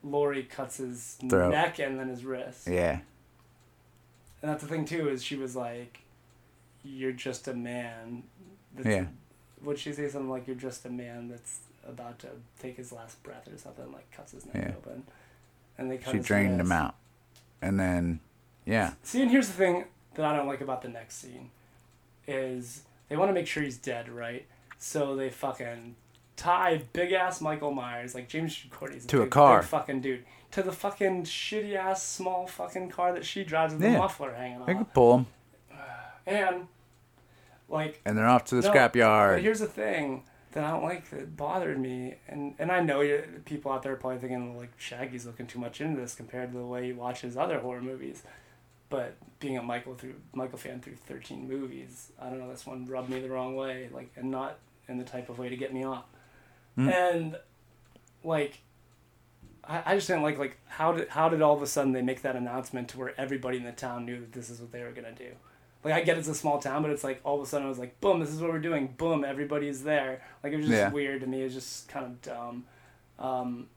Speaker 1: Laurie cuts his
Speaker 2: Throat.
Speaker 1: neck and then his wrist.
Speaker 2: Yeah.
Speaker 1: And that's the thing too is she was like, "You're just a man." That's,
Speaker 2: Yeah.
Speaker 1: Would she say something like, "You're just a man that's about to take his last breath" or something? Like cuts his neck
Speaker 2: Yeah.
Speaker 1: open, and they cut
Speaker 2: She drained him out. And then, yeah.
Speaker 1: See, and here's the thing that I don't like about the next scene is they want to make sure he's dead, right? So they fucking tie big ass Michael Myers, like James Courtney's
Speaker 2: To a
Speaker 1: big,
Speaker 2: car.
Speaker 1: big fucking dude, to the fucking shitty ass small fucking car that she drives with
Speaker 2: Yeah.
Speaker 1: the muffler hanging
Speaker 2: on.
Speaker 1: They
Speaker 2: could pull him.
Speaker 1: And like,
Speaker 2: And they're off to the
Speaker 1: no, but
Speaker 2: scrapyard.
Speaker 1: here's the thing that I don't like that bothered me, and and I know people out there are probably thinking like Shaggy's looking too much into this compared to the way he watches other horror movies. But being a Michael through Michael fan through thirteen movies, I don't know this one rubbed me the wrong way, like and not in the type of way to get me off.
Speaker 2: Mm.
Speaker 1: And like, I, I just didn't like like how did how did all of a sudden they make that announcement to where everybody in the town knew that this is what they were gonna do. Like I get it's a small town, but it's like all of a sudden I was like, boom, this is what we're doing. Boom, everybody's there. Like it was just
Speaker 2: Yeah.
Speaker 1: weird to me. It was just kind of dumb. Um,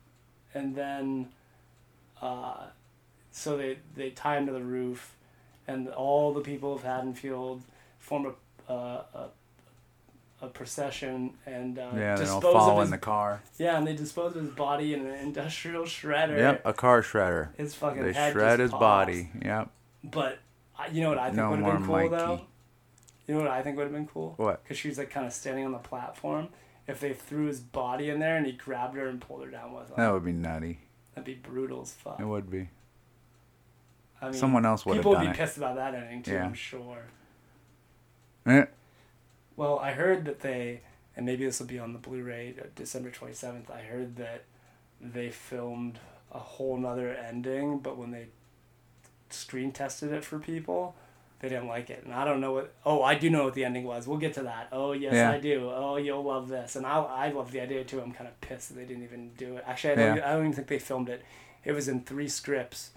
Speaker 1: and then, uh, so they they tie him to the roof, and all the people of Haddonfield form a uh, a, a procession and uh,
Speaker 2: yeah, they
Speaker 1: dispose
Speaker 2: don't fall
Speaker 1: of
Speaker 2: in
Speaker 1: his
Speaker 2: the car.
Speaker 1: yeah, and they dispose of his body in an industrial shredder.
Speaker 2: Yep, a car shredder.
Speaker 1: His fucking
Speaker 2: They
Speaker 1: head
Speaker 2: shred his
Speaker 1: pops.
Speaker 2: body. Yep.
Speaker 1: But you know what I think
Speaker 2: No
Speaker 1: would have been cool
Speaker 2: Mikey.
Speaker 1: though. You know what I think would have been cool?
Speaker 2: What?
Speaker 1: Because she was like kind of standing on the platform. If they threw his body in there and he grabbed her and pulled her down with him,
Speaker 2: That would be nutty.
Speaker 1: that'd be brutal as fuck.
Speaker 2: It would be.
Speaker 1: I mean,
Speaker 2: Someone else would have
Speaker 1: people would be
Speaker 2: it.
Speaker 1: pissed about that ending too.
Speaker 2: Yeah.
Speaker 1: I'm sure.
Speaker 2: Eh,
Speaker 1: Well, I heard that they, and maybe this will be on the Blu-ray uh, December twenty seventh. I heard that they filmed a whole nother ending, but when they screen tested it for people, they didn't like it. And I don't know what. Oh, I do know what the ending was. We'll get to that. Oh yes,
Speaker 2: Yeah.
Speaker 1: I do. Oh, you'll love this, and I I love the idea too. I'm kind of pissed that they didn't even do it. Actually, I don't.
Speaker 2: Yeah.
Speaker 1: I don't even think they filmed it. It was in three scripts,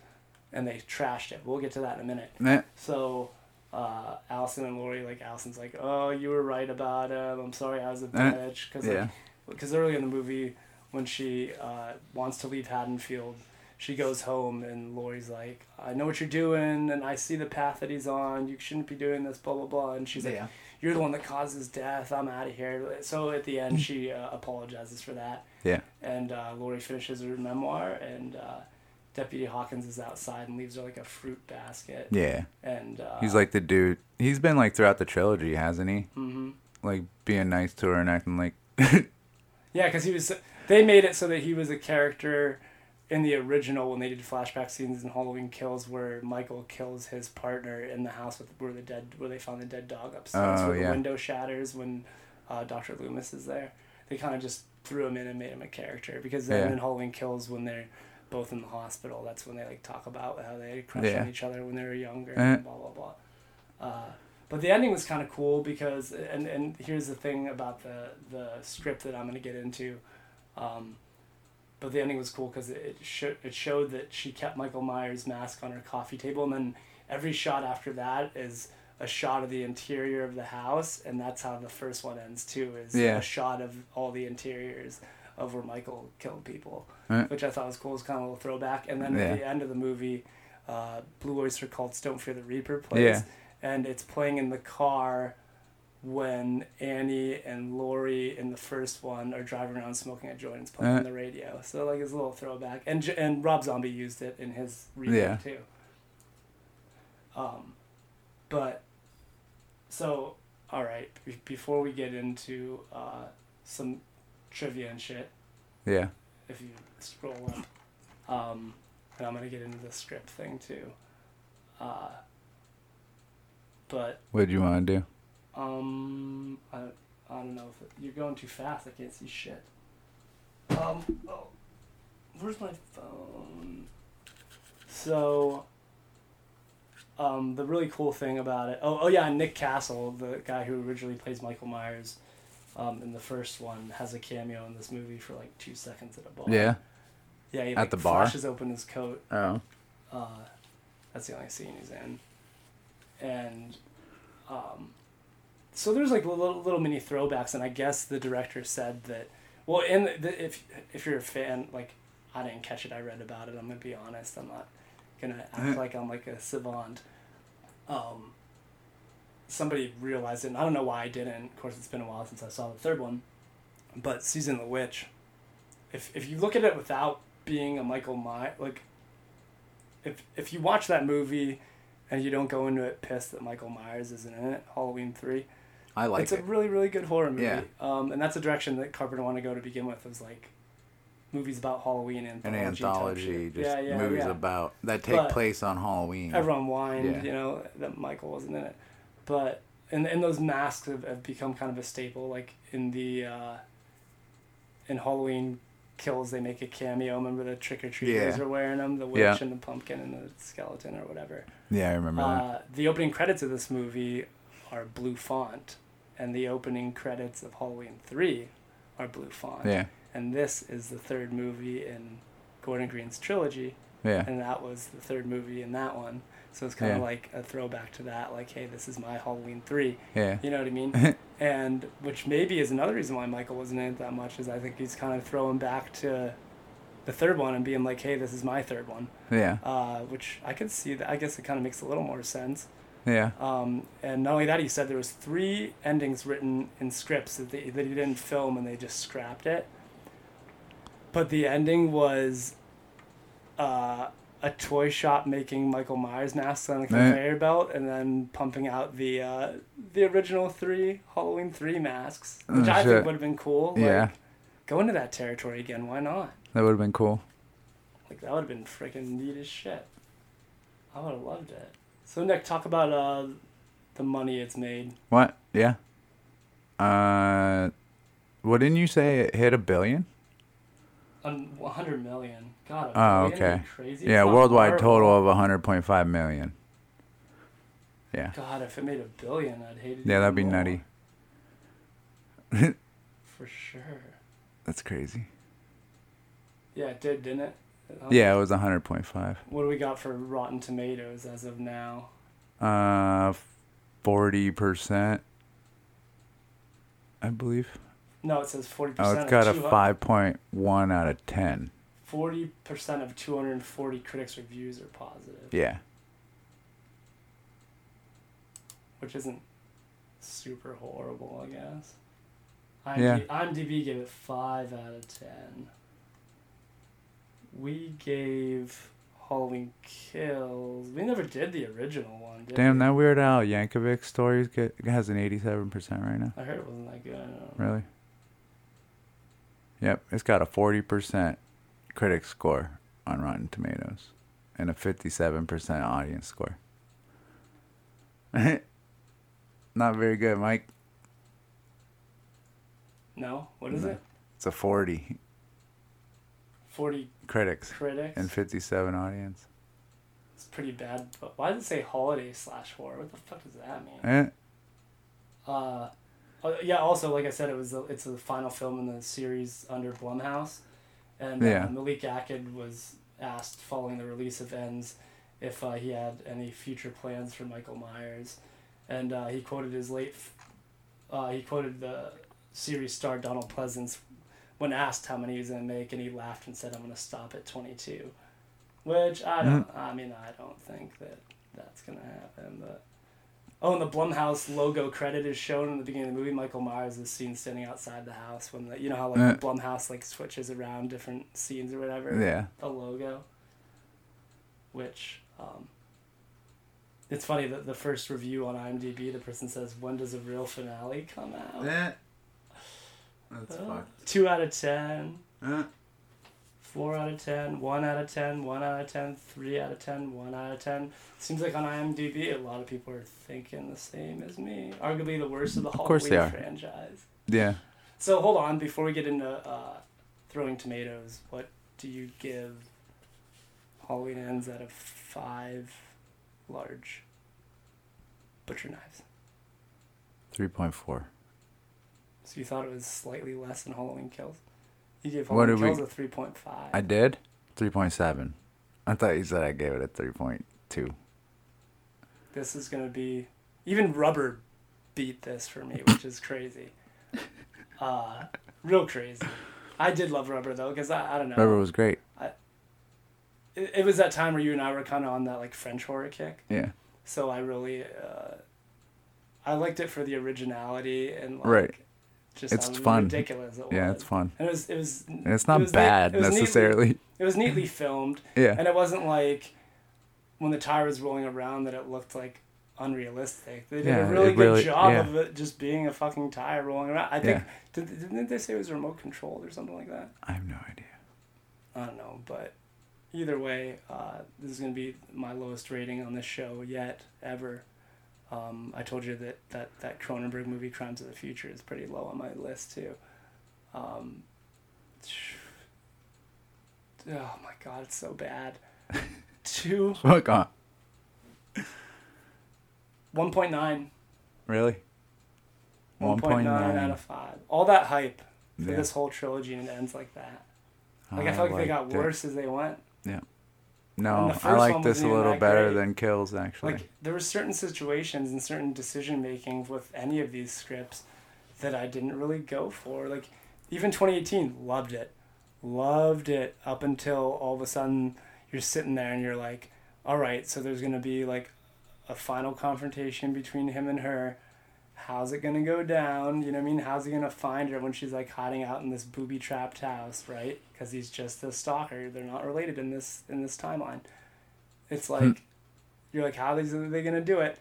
Speaker 1: and they trashed it. We'll get to that in a minute.
Speaker 2: Eh,
Speaker 1: So, uh, Allison and Laurie, like Allison's like, "Oh, you were right about him. I'm sorry, I was a bitch." Because
Speaker 2: yeah.
Speaker 1: because early in the movie, when she uh, wants to leave Haddonfield, she goes home and Laurie's like, "I know what you're doing, and I see the path that he's on. You shouldn't be doing this." Blah blah blah. And she's like,
Speaker 2: Yeah.
Speaker 1: "You're the one that causes death. I'm out of here." So at the end, she uh, apologizes for that
Speaker 2: Yeah.
Speaker 1: and uh, Laurie finishes her memoir, and uh, Deputy Hawkins is outside and leaves her like a fruit basket.
Speaker 2: Yeah.
Speaker 1: And uh,
Speaker 2: He's like the dude. He's been like throughout the trilogy, hasn't he?
Speaker 1: Mm-hmm.
Speaker 2: Like being nice to her and acting like.
Speaker 1: yeah, because he was. They made it so that he was a character in the original when they did flashback scenes in Halloween Kills, where Michael kills his partner in the house with where the dead where they found the dead dog upstairs,
Speaker 2: Oh,
Speaker 1: where
Speaker 2: yeah.
Speaker 1: the window shatters when uh, Doctor Loomis is there. They kind of just threw him in and made him a character because then
Speaker 2: Yeah.
Speaker 1: in Halloween Kills when they're both in the hospital, that's when they like talk about how they crushed
Speaker 2: Yeah.
Speaker 1: on each other when they were younger,
Speaker 2: Eh.
Speaker 1: and blah blah blah. Uh, but the ending was kind of cool because, and and here's the thing about the the script that I'm going to get into. Um, but the ending was cool because it it, it showed that she kept Michael Myers' mask on her coffee table, and then every shot after that is a shot of the interior of the house, and that's how the first one ends too. Is
Speaker 2: Yeah.
Speaker 1: a shot of all the interiors of where Michael killed people,
Speaker 2: Eh.
Speaker 1: which I thought was cool. It's kind of a little throwback. And then
Speaker 2: Yeah.
Speaker 1: at the end of the movie, uh, Blue Oyster Cult's "Don't Fear the Reaper" plays,
Speaker 2: Yeah.
Speaker 1: and it's playing in the car when Annie and Laurie in the first one are driving around smoking a joint and it's playing
Speaker 2: Uh.
Speaker 1: on the radio. So like it's a little throwback. And and Rob Zombie used it in his remake
Speaker 2: Yeah.
Speaker 1: too. Um, but so all right, be- before we get into uh, some trivia and shit,
Speaker 2: Yeah.
Speaker 1: if you scroll up, um, and I'm gonna get into the script thing too. Uh, but
Speaker 2: What do you want to do?
Speaker 1: um, I, I don't know if it, you're going too fast. I can't see shit. Um, oh, where's my phone? So, um, the really cool thing about it. Oh, oh yeah, Nick Castle, the guy who originally plays Michael Myers, um, in the first one, has a cameo in this movie for like two seconds at a bar.
Speaker 2: Yeah.
Speaker 1: Yeah, he
Speaker 2: At the bar?
Speaker 1: flashes open his coat.
Speaker 2: Oh.
Speaker 1: Uh, that's the only scene he's in. And um, so there's like little little mini throwbacks, and I guess the director said that. Well, the, if if you're a fan, like I didn't catch it, I read about it. I'm gonna be honest. I'm not gonna act like I'm like a savant. Um, somebody realized it, and I don't know why I didn't. Of course, it's been a while since I saw the third one, but Season of the Witch. If if you look at it without being a Michael Myers, like if if you watch that movie and you don't go into it pissed that Michael Myers isn't in it, Halloween three,
Speaker 2: I like it.
Speaker 1: it's
Speaker 2: it.
Speaker 1: a really really good horror movie.
Speaker 2: Yeah.
Speaker 1: Um, and that's a direction that Carpenter wanted to go to begin with. Was like movies about Halloween and
Speaker 2: An
Speaker 1: anthology,
Speaker 2: just
Speaker 1: yeah, yeah,
Speaker 2: movies
Speaker 1: yeah.
Speaker 2: about that take
Speaker 1: But
Speaker 2: place on Halloween.
Speaker 1: Everyone whined, you know, that Michael wasn't in it. But and and those masks have, have become kind of a staple. Like in the uh, in Halloween kills, they make a cameo. Remember the trick or treaters
Speaker 2: Yeah.
Speaker 1: are wearing them, the witch
Speaker 2: Yeah.
Speaker 1: and the pumpkin and the skeleton or whatever.
Speaker 2: yeah, I remember that.
Speaker 1: Uh, the opening credits of this movie are blue font, and the opening credits of Halloween three are blue font.
Speaker 2: Yeah.
Speaker 1: And this is the third movie in Gordon Green's trilogy,
Speaker 2: Yeah.
Speaker 1: and that was the third movie in that one. So it's kind of
Speaker 2: Yeah.
Speaker 1: like a throwback to that, like, hey, this is my Halloween three.
Speaker 2: Yeah.
Speaker 1: You know what I mean? and which maybe is another reason why Michael wasn't in it that much is I think he's kind of throwing back to the third one and being like, hey, this is my third one.
Speaker 2: Yeah.
Speaker 1: Uh, which I could see that. I guess it kind of makes a little more sense.
Speaker 2: Yeah.
Speaker 1: Um, and not only that, he said there was three endings written in scripts that, they, that he didn't film and they just scrapped it. But the ending was uh, a toy shop making Michael Myers masks on a conveyor belt and then pumping out the uh, the original three Halloween three masks, which
Speaker 2: Oh,
Speaker 1: I think would have been cool.
Speaker 2: Yeah.
Speaker 1: Go into that territory again. Why not?
Speaker 2: That would have been cool.
Speaker 1: Like that would have been freaking neat as shit. I would have loved it. So Nick, talk about uh, the money it's made.
Speaker 2: What? Yeah. Uh, what didn't you say it hit a billion?
Speaker 1: Um, 100 million. God,
Speaker 2: Oh? Okay.
Speaker 1: Crazy.
Speaker 2: Yeah, worldwide total of 100.5 million. Yeah.
Speaker 1: God, if it made a billion, I'd hate it.
Speaker 2: Yeah, that'd be
Speaker 1: more.
Speaker 2: nutty.
Speaker 1: For sure.
Speaker 2: That's crazy.
Speaker 1: Yeah, it did, didn't it? Um,
Speaker 2: Yeah, it was 100.5.
Speaker 1: What do we got for Rotten Tomatoes as of now?
Speaker 2: Uh, 40%. I believe.
Speaker 1: No, it says 40%.
Speaker 2: Oh, it's got a 5.1 out of 10.
Speaker 1: 40% of 240 critics' reviews are positive,
Speaker 2: Yeah.
Speaker 1: which isn't super horrible, I guess.
Speaker 2: Yeah.
Speaker 1: IMDb, gave it 5 out of 10. We gave Halloween Kills. We never did the original one,
Speaker 2: Damn,
Speaker 1: we?
Speaker 2: that Weird Al Yankovic story get, has an 87% right now.
Speaker 1: I heard it wasn't that good. I don't know.
Speaker 2: Really? Yep, it's got a 40% critic score on Rotten Tomatoes and a 57% audience score. Not very good, Mike.
Speaker 1: No? What is
Speaker 2: No.
Speaker 1: it?
Speaker 2: It's a 40
Speaker 1: 40
Speaker 2: critics
Speaker 1: critics?
Speaker 2: and 57 audience.
Speaker 1: It's pretty bad. But why does it say holiday slash horror? What the fuck does that mean?
Speaker 2: Eh,
Speaker 1: Uh, uh, yeah. Also, like I said, it was the, it's the final film in the series under Blumhouse, and uh,
Speaker 2: Yeah.
Speaker 1: Malek Akkad was asked following the release of Ends if uh, he had any future plans for Michael Myers, and uh, he quoted his late. f- Uh, he quoted the series star Donald Pleasence when asked how many he was gonna make, and he laughed and said, "I'm gonna stop at 22," which I don't. I mean, I don't think that that's gonna happen, but. Oh, and the Blumhouse logo credit is shown in the beginning of the movie. Michael Myers is seen standing outside the house when the, you know how like
Speaker 2: Uh.
Speaker 1: Blumhouse like switches around different scenes or whatever.
Speaker 2: yeah.
Speaker 1: The logo, which um, it's funny that the first review on IMDb, the person says, "When does a real finale come out?" Yeah.
Speaker 2: That's
Speaker 1: Uh, two out of ten.
Speaker 2: Uh,
Speaker 1: Four out of ten, one out of ten, one out of ten, three out of ten, one out of ten. Seems like on IMDb, a lot of people are thinking the same as me. Arguably the worst of the Halloween
Speaker 2: course they are.
Speaker 1: franchise.
Speaker 2: yeah.
Speaker 1: So hold on, before we get into uh, throwing tomatoes, what do you give Halloween Ends out of five large butcher knives?
Speaker 2: 3.4.
Speaker 1: So you thought it was slightly less than Halloween Kills? You gave
Speaker 2: What did we-
Speaker 1: a three point five.
Speaker 2: I did? 3.7. I thought you said I gave it a 3.2.
Speaker 1: this is gonna be even rubber beat this for me which is crazy uh real crazy i did love rubber though because I, I don't know
Speaker 2: Rubber was great.
Speaker 1: it, it was that time where you and i were kind of on that like french horror kick
Speaker 2: Yeah.
Speaker 1: so i really uh i liked it for the originality and like
Speaker 2: Right.
Speaker 1: Just
Speaker 2: It's fun.
Speaker 1: ridiculous it
Speaker 2: Yeah,
Speaker 1: was
Speaker 2: it's fun.
Speaker 1: and it was it was
Speaker 2: And it's
Speaker 1: it
Speaker 2: not
Speaker 1: was neat-
Speaker 2: bad
Speaker 1: it was neatly-
Speaker 2: necessarily.
Speaker 1: it was neatly filmed
Speaker 2: Yeah.
Speaker 1: and it wasn't like when the tire was rolling around that it looked like unrealistic. They did
Speaker 2: Yeah,
Speaker 1: a really good
Speaker 2: really-
Speaker 1: job
Speaker 2: yeah.
Speaker 1: of it just being a fucking tire rolling around. I think
Speaker 2: Yeah.
Speaker 1: did, didn't they say it was remote controlled or something like that?
Speaker 2: I have no idea.
Speaker 1: I don't know, but either way, uh, this is gonna be my lowest rating on this show yet ever. Um, I told you that, that that Cronenberg movie, Crimes of the Future, is pretty low on my list too. Um, oh my god, it's so bad. Two
Speaker 2: Fuck on.
Speaker 1: one point nine.
Speaker 2: Really?
Speaker 1: 1.9 out of 5. All that hype for
Speaker 2: Yeah.
Speaker 1: this whole trilogy and it ends like that. Like, I,
Speaker 2: I
Speaker 1: feel like they got
Speaker 2: it.
Speaker 1: worse as they went.
Speaker 2: No, I like this a little better
Speaker 1: great.
Speaker 2: than Kills, actually.
Speaker 1: Like, there were certain situations and certain decision making with any of these scripts that I didn't really go for. Like, even 2018, loved it. Loved it up until all of a sudden you're sitting there and you're like, all right, so there's going to be like a final confrontation between him and her. How's it gonna go down? You know what I mean? How's he gonna find her when she's like hiding out in this booby trapped house, right? Because he's just a stalker. They're not related in this in this timeline. It's like you're like, how is are they gonna do it?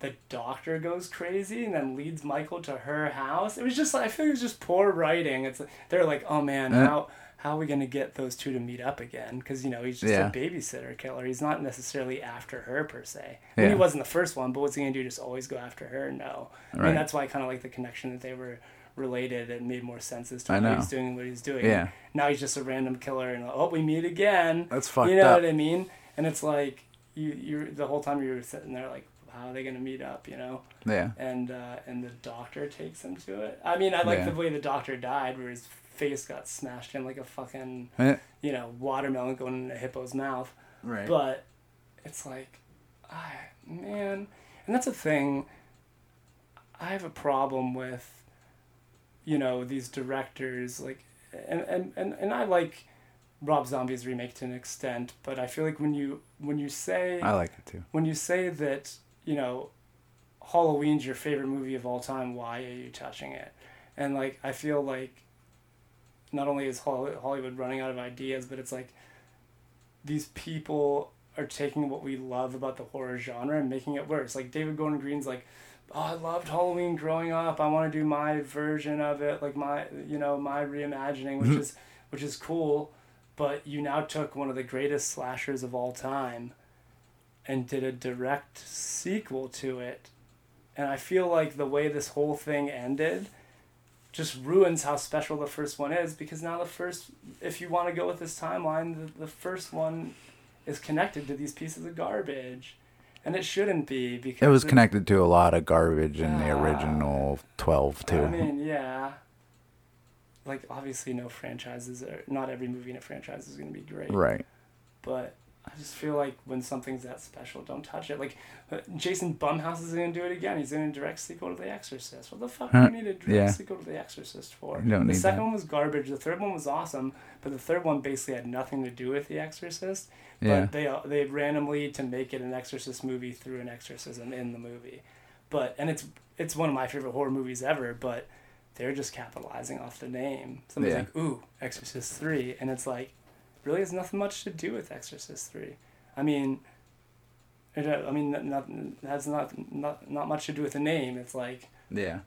Speaker 1: The doctor goes crazy and then leads Michael to her house. It was just like I feel like it was just poor writing. It's like, they're like, oh man,
Speaker 2: Uh.
Speaker 1: how how are we gonna get those two to meet up again? Because you know he's just
Speaker 2: Yeah.
Speaker 1: a babysitter killer. He's not necessarily after her per se. I mean, he wasn't the first one, but what's he gonna do? Just always go after her? No. I
Speaker 2: Right.
Speaker 1: mean, that's why I kind of like the connection that they were related. It made more sense as to
Speaker 2: know.
Speaker 1: he's doing what he's doing.
Speaker 2: Yeah.
Speaker 1: Now he's just a random killer, and oh, we meet again.
Speaker 2: That's fucked
Speaker 1: You know
Speaker 2: up.
Speaker 1: what I mean? And it's like you, you're the whole time you're sitting there like, how are they gonna meet up? You know?
Speaker 2: Yeah.
Speaker 1: and uh, and the doctor takes him to it. I mean, I like
Speaker 2: Yeah.
Speaker 1: the way the doctor died, where his face got smashed in like a fucking
Speaker 2: Eh,
Speaker 1: you know watermelon going in a hippo's mouth.
Speaker 2: Right.
Speaker 1: But it's like, I man, and that's a thing. I have a problem with, you know, these directors like, and and and, and I like. Rob Zombie's remake to an extent, but I feel like when you when you say
Speaker 2: I like it too.
Speaker 1: when you say that you know halloween's your favorite movie of all time why are you touching it and like i feel like not only is hollywood running out of ideas but it's like these people are taking what we love about the horror genre and making it worse. Like david gordon green's like oh i loved halloween growing up. I want to do my version of it like my you know my reimagining which mm-hmm. is which is cool but you now took one of the greatest slashers of all time and did a direct sequel to it. And I feel like the way this whole thing ended just ruins how special the first one is because now the first, if you want to go with this timeline, the, the first one is connected to these pieces of garbage. And it shouldn't be because
Speaker 2: It was connected to a lot of garbage in the
Speaker 1: Ah.
Speaker 2: original 12 too.
Speaker 1: I mean, yeah. Like obviously, no franchises are not every movie in a franchise is going to be great.
Speaker 2: right.
Speaker 1: But I just feel like when something's that special, don't touch it. Like uh, Jason Blumhouse is going to do it again. He's doing a direct sequel to The Exorcist. What the fuck do you need a direct
Speaker 2: yeah.
Speaker 1: sequel to The Exorcist for?
Speaker 2: You don't
Speaker 1: the
Speaker 2: need
Speaker 1: second
Speaker 2: that.
Speaker 1: one was garbage. The third one was awesome, but the third one basically had nothing to do with The Exorcist.
Speaker 2: Yeah.
Speaker 1: But they uh, they randomly to make it an Exorcist movie through an exorcism in the movie, but and it's it's one of my favorite horror movies ever. But they're just capitalizing off the name. Somebody's
Speaker 2: Yeah.
Speaker 1: like, "Ooh, Exorcist 3. and it's like, really has nothing much to do with Exorcist Three. I mean, it, I mean, not, not has not not not much to do with the name. It's like,
Speaker 2: Yeah.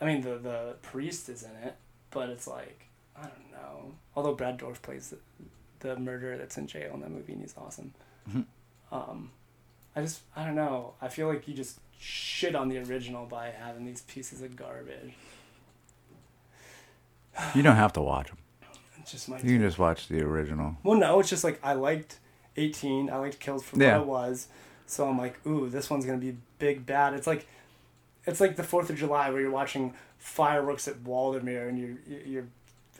Speaker 1: I mean, the the priest is in it, but it's like, I don't know. Although Brad Dourif plays the, the murderer that's in jail in that movie, and he's awesome.
Speaker 2: Mhm.
Speaker 1: Um, I just, I don't know. I feel like you just shit on the original by having these pieces of garbage.
Speaker 2: You don't have to watch them.
Speaker 1: It's just my
Speaker 2: You can just watch the original.
Speaker 1: Well, no, it's just like I liked 18. I liked Kills for
Speaker 2: Yeah.
Speaker 1: what it was. So I'm like, ooh, this one's gonna be big bad. It's like, it's like the Fourth of July where you're watching fireworks at Waldameer and you're you're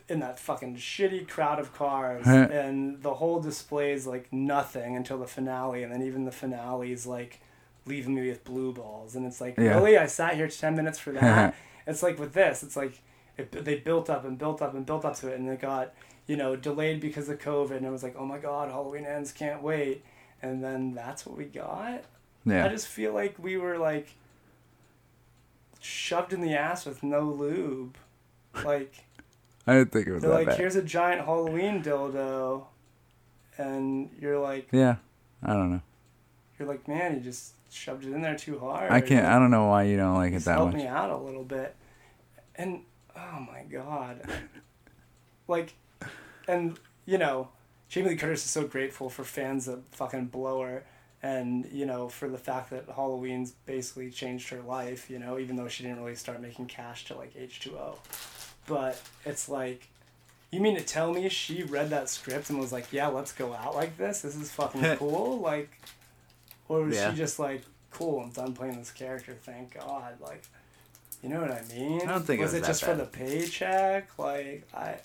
Speaker 1: in that fucking shitty crowd of cars and the whole display is like nothing until the finale and then even the finale is like leaving me with blue balls and it's like
Speaker 2: Yeah.
Speaker 1: really I sat here 10 minutes for that. it's like with this, it's like it, they built up and built up and built up to it and it got you know delayed because of covid and it was like oh my god halloween ends can't wait and then that's what we got
Speaker 2: Yeah.
Speaker 1: i just feel like we were like shoved in the ass with no lube like
Speaker 2: I didn't think it was that
Speaker 1: like
Speaker 2: bad.
Speaker 1: here's a giant halloween dildo and you're like
Speaker 2: Yeah. I don't know.
Speaker 1: you're like man you just shoved it in there too hard
Speaker 2: I can't. I don't know why you don't like it that
Speaker 1: help
Speaker 2: much.
Speaker 1: me out a little bit. And oh my god, like, and you know, Jamie Lee Curtis is so grateful for fans of fucking Blower, and you know for the fact that Halloween's basically changed her life. You know, even though she didn't really start making cash till like H two O, but it's like. You mean to tell me she read that script and was like, "Yeah, let's go out like this. This is fucking cool." Like, or was
Speaker 2: Yeah.
Speaker 1: she just like, "Cool, I'm done playing this character. Thank God." Like, you know what I mean?
Speaker 2: I don't think it
Speaker 1: was
Speaker 2: was
Speaker 1: it just for the paycheck? Like, I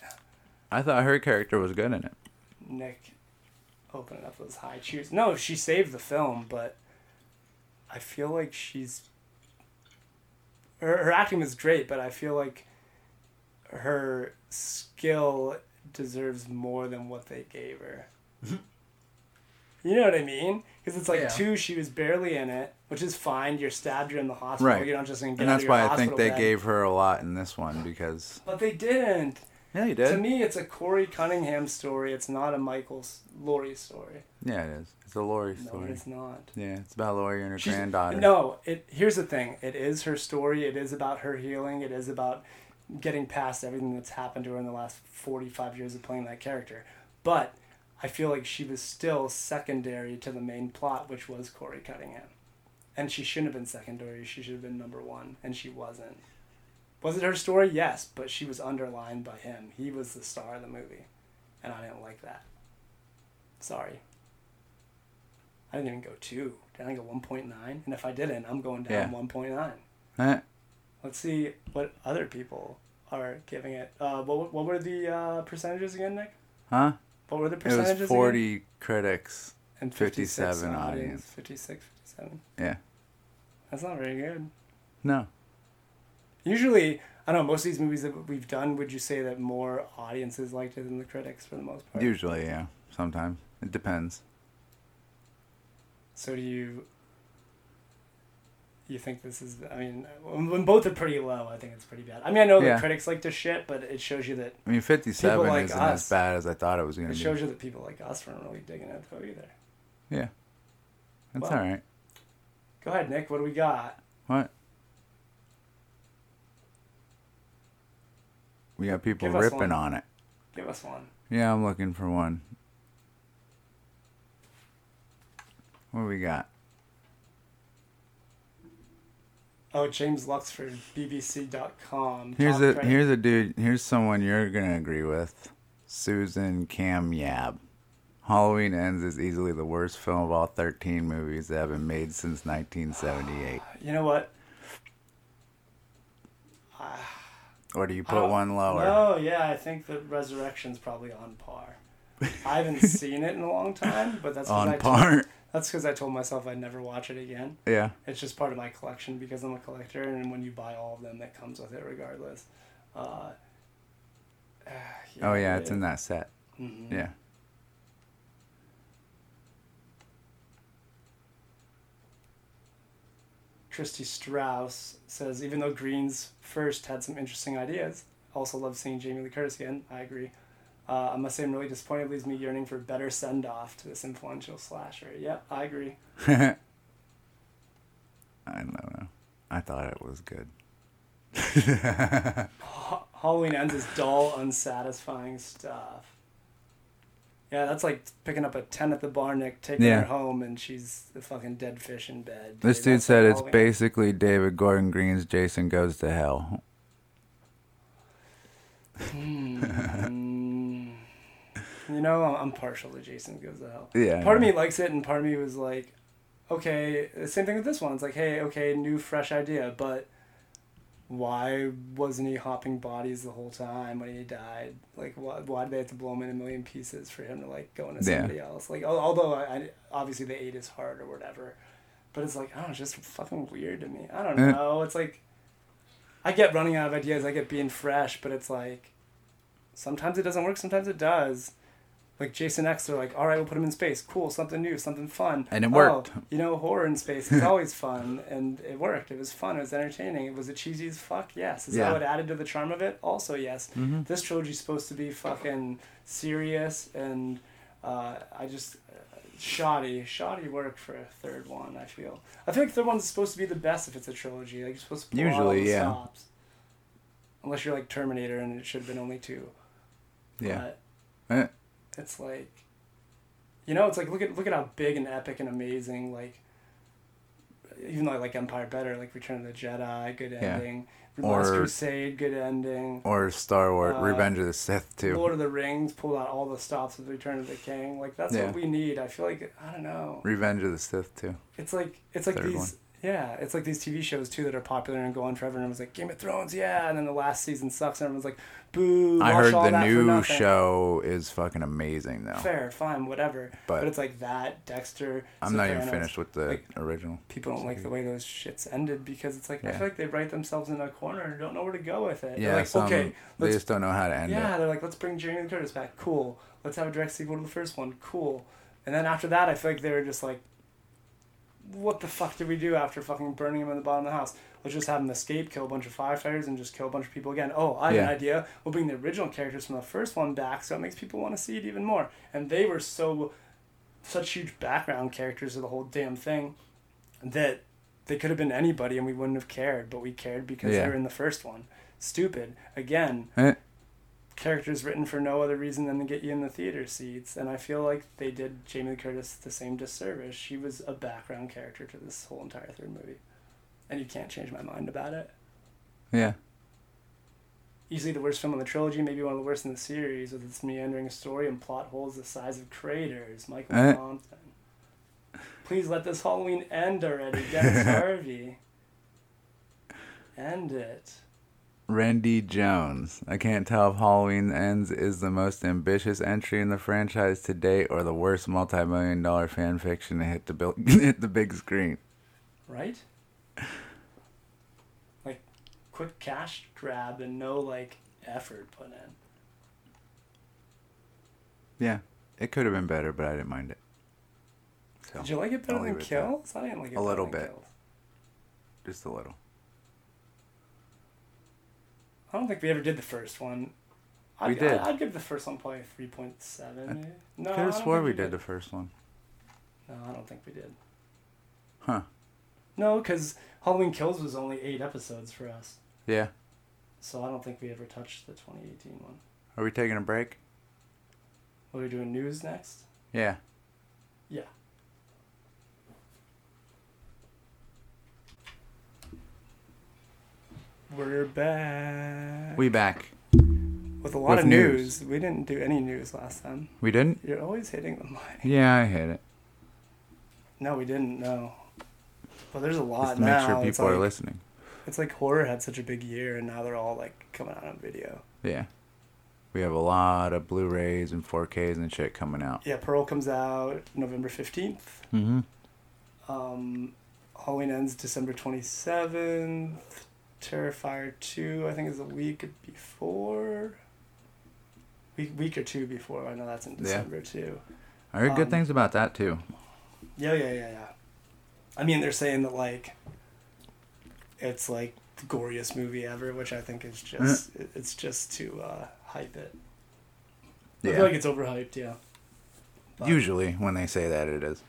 Speaker 2: I thought her character was good in it.
Speaker 1: Nick opening up those high cheers. No, she saved the film, but I feel like she's her, her acting was great, but I feel like her skill deserves more than what they gave her. Mm-hmm. you know what I mean? Because it's like
Speaker 2: Yeah.
Speaker 1: two, she was barely in it, which is fine. You're stabbed, you're in the hospital.
Speaker 2: Right.
Speaker 1: You're not just gonna get
Speaker 2: And that's why I think they
Speaker 1: bed.
Speaker 2: gave her a lot in this one because.
Speaker 1: But they didn't.
Speaker 2: Yeah, you did.
Speaker 1: To me, it's a Corey Cunningham story. It's not a Michael Laurie story.
Speaker 2: Yeah, it is. It's a
Speaker 1: No,
Speaker 2: story.
Speaker 1: it's not.
Speaker 2: Yeah, it's about Laurie and her
Speaker 1: She's-
Speaker 2: granddaughter.
Speaker 1: No, it. Here's the thing. It is her story. It is about her healing. It is about getting past everything that's happened to her in the last 45 years of playing that character. But I feel like she was still secondary to the main plot, which was Corey Cunningham. And she shouldn't have been secondary. She should have been number one, and she wasn't. Was it her story? Yes, but she was underlined by him. He was the star of the movie, and I didn't like that. Sorry. I didn't even go two. Did I go one point nine? And if I didn't, I'm going down
Speaker 2: Yeah.
Speaker 1: one point nine.
Speaker 2: Eh,
Speaker 1: Let's see what other people are giving it. Uh, what what were the uh, percentages again, Nick?
Speaker 2: huh?
Speaker 1: What were the percentages?
Speaker 2: It was
Speaker 1: again?
Speaker 2: 40 critics.
Speaker 1: and
Speaker 2: 57
Speaker 1: in
Speaker 2: audience.
Speaker 1: 56, 57.
Speaker 2: Yeah.
Speaker 1: That's not very good.
Speaker 2: No.
Speaker 1: Usually, I don't know, most of these movies that we've done, would you say that more audiences liked it than the critics for the most part?
Speaker 2: Usually, yeah. Sometimes. It depends.
Speaker 1: So do you you think this is I mean when, both are pretty low, I think it's pretty bad. I mean, I know
Speaker 2: Yeah.
Speaker 1: the critics like to shit, but it shows you that
Speaker 2: I mean, 57
Speaker 1: People like
Speaker 2: isn't
Speaker 1: us.
Speaker 2: as bad as I thought it was going to be.
Speaker 1: It shows you that people like us weren't really digging it though either.
Speaker 2: Yeah. That's
Speaker 1: Well-
Speaker 2: all right.
Speaker 1: Go ahead, Nick. What do we got?
Speaker 2: What? We got people
Speaker 1: Give us
Speaker 2: ripping
Speaker 1: one.
Speaker 2: on it.
Speaker 1: Give us one.
Speaker 2: Yeah, I'm looking for one. What do we got?
Speaker 1: Oh, James Luxford, BBC.com.
Speaker 2: Here's
Speaker 1: Top
Speaker 2: a
Speaker 1: credit.
Speaker 2: here's a dude. Here's someone you're gonna agree with. Susan Cam Yab. Halloween Ends is easily the worst film of all 13 movies that have been made since 1978.
Speaker 1: You know what?
Speaker 2: Or do you put one lower?
Speaker 1: No, yeah, I think that Resurrection's probably on par. I haven't seen it in a long time, but that's I
Speaker 2: On
Speaker 1: told-
Speaker 2: par.
Speaker 1: that's because I told myself I'd never watch it again.
Speaker 2: Yeah.
Speaker 1: It's just part of my collection because I'm a collector, and when you buy all of them, that comes with it regardless. Uh,
Speaker 2: Oh yeah, it's in that set.
Speaker 1: Mhm.
Speaker 2: Yeah.
Speaker 1: Christy Strauss says, even though Greens first had some interesting ideas, also love seeing Jamie Lee Curtis again. I agree. Uh, I must say, I'm really disappointed. It leaves me yearning for a better send off to this influential slasher. Yep, I agree.
Speaker 2: I don't know. I thought it was good.
Speaker 1: Halloween Ends is dull, unsatisfying stuff. Yeah, that's like picking up a 10 at the bar, Nick, taking
Speaker 2: Yeah.
Speaker 1: her home, and she's the fucking dead fish in bed.
Speaker 2: This
Speaker 1: Dude, that's
Speaker 2: said
Speaker 1: like
Speaker 2: it's basically David Gordon Green's Jason Goes to Hell.
Speaker 1: Hmm. you know, I'm- I'm partial to Jason Goes to Hell.
Speaker 2: Yeah.
Speaker 1: Part of me likes it, and part of me was like, okay, the same thing with this one. It's like, hey, okay, new, fresh idea, but why wasn't he hopping bodies the whole time when he died? Like, why, why did they have to blow him in a million pieces for him to, like, go into
Speaker 2: Yeah.
Speaker 1: somebody else? Like, although, I, I, obviously, they ate his heart or whatever, but it's like, I don't know, it's just fucking weird to me. I don't know. It's like, I get running out of ideas, I get being fresh, but it's like, sometimes it doesn't work, sometimes it does. Like Jason X, they're like, all right, we'll put him in space. Cool, something new, something fun.
Speaker 2: And it
Speaker 1: Oh,
Speaker 2: worked.
Speaker 1: you know, horror in space is always fun, and it worked. It was fun. It was entertaining. It Was it cheesy as fuck? Yes. Is
Speaker 2: Yeah.
Speaker 1: that what added to the charm of it? Also, yes.
Speaker 2: Mhm.
Speaker 1: This trilogy's supposed to be fucking serious, and uh, I just uh, shoddy, shoddy work for a third one. I feel. I feel like third one's supposed to be the best if it's a trilogy. Like you're supposed to pull out all
Speaker 2: Usually,
Speaker 1: the
Speaker 2: yeah.
Speaker 1: stops. Unless you're like Terminator, and it should have been only two.
Speaker 2: Yeah.
Speaker 1: But
Speaker 2: Eh.
Speaker 1: It's like you know it's like look at look at how big and epic and amazing like even though I like Empire better like Return of the Jedi good ending. Yeah. Last
Speaker 2: Or-
Speaker 1: Crusade good ending
Speaker 2: Or Star Wars,
Speaker 1: Uh,
Speaker 2: Revenge of the Sith too.
Speaker 1: Lord of the Rings pulled out all the stops with Return of the King like that's
Speaker 2: Yeah.
Speaker 1: what we need I feel like I don't know
Speaker 2: Revenge of the Sith too.
Speaker 1: it's like it's like
Speaker 2: Third
Speaker 1: these
Speaker 2: one.
Speaker 1: Yeah it's like these TV shows too that are popular and go on forever and everyone's like Game of Thrones yeah and then the last season sucks and everyone's like boo
Speaker 2: I heard the new show is fucking amazing though.
Speaker 1: fair fine whatever but,
Speaker 2: But
Speaker 1: it's like that Dexter
Speaker 2: I'm not even finished with the
Speaker 1: like,
Speaker 2: original.
Speaker 1: people don't like the way those shits ended because it's like I feel like they write themselves in a corner and don't know where to go with it.
Speaker 2: Yeah,
Speaker 1: They're like,
Speaker 2: some,
Speaker 1: okay,
Speaker 2: they just don't know how to end
Speaker 1: yeah,
Speaker 2: it.
Speaker 1: Yeah, they're like, let's bring Jamie Lee Curtis back. Cool. Let's have a direct sequel to the first one. Cool. And then after that, I feel like they were just like, what the fuck did we do after fucking burning him in the bottom of the house? Let's just have him escape, kill a bunch of firefighters, and just kill a bunch of people again. Oh, I have
Speaker 2: Yeah.
Speaker 1: an idea. We'll bring the original characters from the first one back, so it makes people want to see it even more. And they were so, such huge background characters of the whole damn thing, that they could have been anybody and we wouldn't have cared, but we cared because
Speaker 2: Yeah.
Speaker 1: they were in the first one. stupid. Again,
Speaker 2: Eh,
Speaker 1: characters written for no other reason than to get you in the theater seats, and I feel like they did Jamie Lee Curtis the same disservice. She was a background character to this whole entire third movie, and you can't change my mind about it.
Speaker 2: yeah.
Speaker 1: Easily the worst film in the trilogy, maybe one of the worst in the series, with its meandering story and plot holes the size of craters. Michael
Speaker 2: Eh.
Speaker 1: Compton. Please let this Halloween end already. Dennis Harvey. End it.
Speaker 2: Randy Jones. I can't tell if Halloween Ends is the most ambitious entry in the franchise to date or the worst multi-million dollar fan fiction to hit the bil- hit the big screen.
Speaker 1: right? Like, quick cash grab and no like effort put in.
Speaker 2: Yeah, it could have been better, but I didn't mind it. So,
Speaker 1: Did you like it better than
Speaker 2: leave it at that.
Speaker 1: Kills? I didn't like it.
Speaker 2: A little bit.
Speaker 1: Kills.
Speaker 2: just a little.
Speaker 1: I don't think we ever did the first one. I'd,
Speaker 2: We did.
Speaker 1: I'd, I'd give the first one probably three point seven. No,
Speaker 2: Could
Speaker 1: I
Speaker 2: have swore we did the first one.
Speaker 1: No, I don't think we did.
Speaker 2: Huh?
Speaker 1: No, because Halloween Kills was only eight episodes for us,
Speaker 2: Yeah.
Speaker 1: so I don't think we ever touched the 2018 one.
Speaker 2: Are we taking a break?
Speaker 1: What are we doing? News next?
Speaker 2: Yeah.
Speaker 1: Yeah. We're back.
Speaker 2: We back.
Speaker 1: with a lot
Speaker 2: with
Speaker 1: of
Speaker 2: news.
Speaker 1: news. We didn't do any news last time.
Speaker 2: We didn't?
Speaker 1: You're always hitting the mic.
Speaker 2: Yeah, I hit it.
Speaker 1: No, we didn't. No. But there's a lot
Speaker 2: Just to
Speaker 1: now.
Speaker 2: make sure
Speaker 1: it's
Speaker 2: people are
Speaker 1: like,
Speaker 2: listening.
Speaker 1: It's like horror had such a big year, and now they're all like coming out on video.
Speaker 2: Yeah. We have a lot of Blu-rays and 4Ks and shit coming out.
Speaker 1: Yeah, Pearl comes out November fifteenth.
Speaker 2: Mm-hmm.
Speaker 1: Um, Halloween ends December twenty seventh. Terrifier two, I think, is a week before. Week week or two before. I know that's in
Speaker 2: Yeah.
Speaker 1: December too.
Speaker 2: I heard good
Speaker 1: Um,
Speaker 2: things about that too.
Speaker 1: Yeah, yeah, yeah, yeah. I mean, they're saying that like it's like the goriest movie ever, which I think is just it- it's just to uh, hype it. I
Speaker 2: Yeah.
Speaker 1: feel like it's overhyped. Yeah. But,
Speaker 2: Usually, when they say that, it is.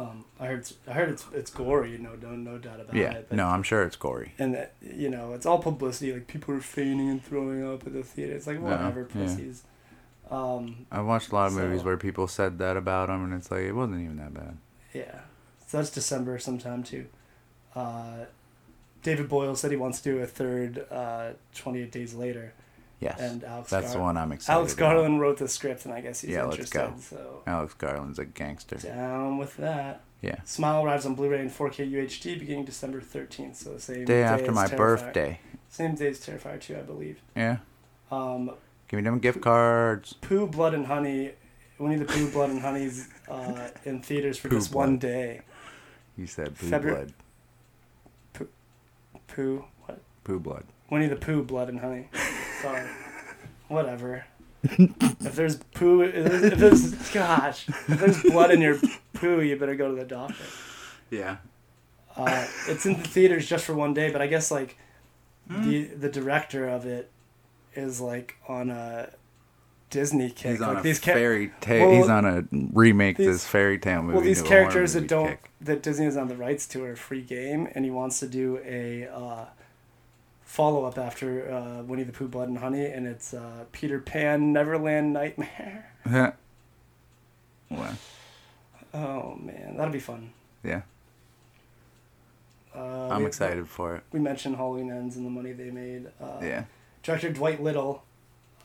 Speaker 1: Um, I heard it's, I heard it's it's gory. No, no, no doubt about
Speaker 2: Yeah.
Speaker 1: it. but-
Speaker 2: No, I'm sure it's gory.
Speaker 1: And that you know, it's all publicity. Like people are fainting and throwing up at the theater. It's like whatever,
Speaker 2: yeah.
Speaker 1: pussies. Um,
Speaker 2: I've watched a lot of movies where people said that about them, and it's like it wasn't even that bad.
Speaker 1: Yeah. So that's December sometime too. Uh, David Boyle said he wants to do a third uh, 28 Days Later.
Speaker 2: Yes,
Speaker 1: And Alex
Speaker 2: that's the one I'm excited.
Speaker 1: Alex
Speaker 2: about.
Speaker 1: Garland wrote the script, and I guess he's
Speaker 2: Yeah, let's go.
Speaker 1: So
Speaker 2: Alex Garland's a gangster.
Speaker 1: down with that.
Speaker 2: Yeah.
Speaker 1: Smile arrives on Blu-ray and 4K UHD beginning December 13th. So the same
Speaker 2: Day after
Speaker 1: as
Speaker 2: my
Speaker 1: Terrifier.
Speaker 2: birthday.
Speaker 1: Same day as Terrifier 2, I believe.
Speaker 2: Yeah.
Speaker 1: Um,
Speaker 2: Give me them gift cards.
Speaker 1: Pooh, Blood, and Honey. Winnie the Pooh, Blood, and Honey's uh, in theaters for
Speaker 2: Pooh
Speaker 1: just
Speaker 2: Blood.
Speaker 1: one day.
Speaker 2: You said poo
Speaker 1: February-
Speaker 2: blood.
Speaker 1: Pooh, what?
Speaker 2: Poo blood.
Speaker 1: Winnie the Pooh, Blood and Honey. Sorry. Whatever. if there's poo, if there's, if there's, gosh, if there's blood in your poo, you better go to the doctor.
Speaker 2: Yeah.
Speaker 1: Uh, it's in the theaters just for one day, but I guess like
Speaker 2: Hmm.
Speaker 1: the the director of it is like on a Disney kick.
Speaker 2: He's on
Speaker 1: like
Speaker 2: a
Speaker 1: these cha-
Speaker 2: fairy tale.
Speaker 1: Well,
Speaker 2: he's on a remake
Speaker 1: these-
Speaker 2: this fairy tale movie.
Speaker 1: well, these
Speaker 2: into a horror
Speaker 1: characters that don't
Speaker 2: kick.
Speaker 1: that Disney is on the rights to are free game, and he wants to do a uh, follow up after uh, Winnie the Pooh, Blood and Honey, and it's uh, Peter Pan Neverland Nightmare.
Speaker 2: well,
Speaker 1: Oh man, that'll be fun.
Speaker 2: yeah.
Speaker 1: Uh,
Speaker 2: I'm
Speaker 1: we-
Speaker 2: excited for it.
Speaker 1: We mentioned Halloween Ends and the money they made. Uh,
Speaker 2: Yeah.
Speaker 1: Director Dwight Little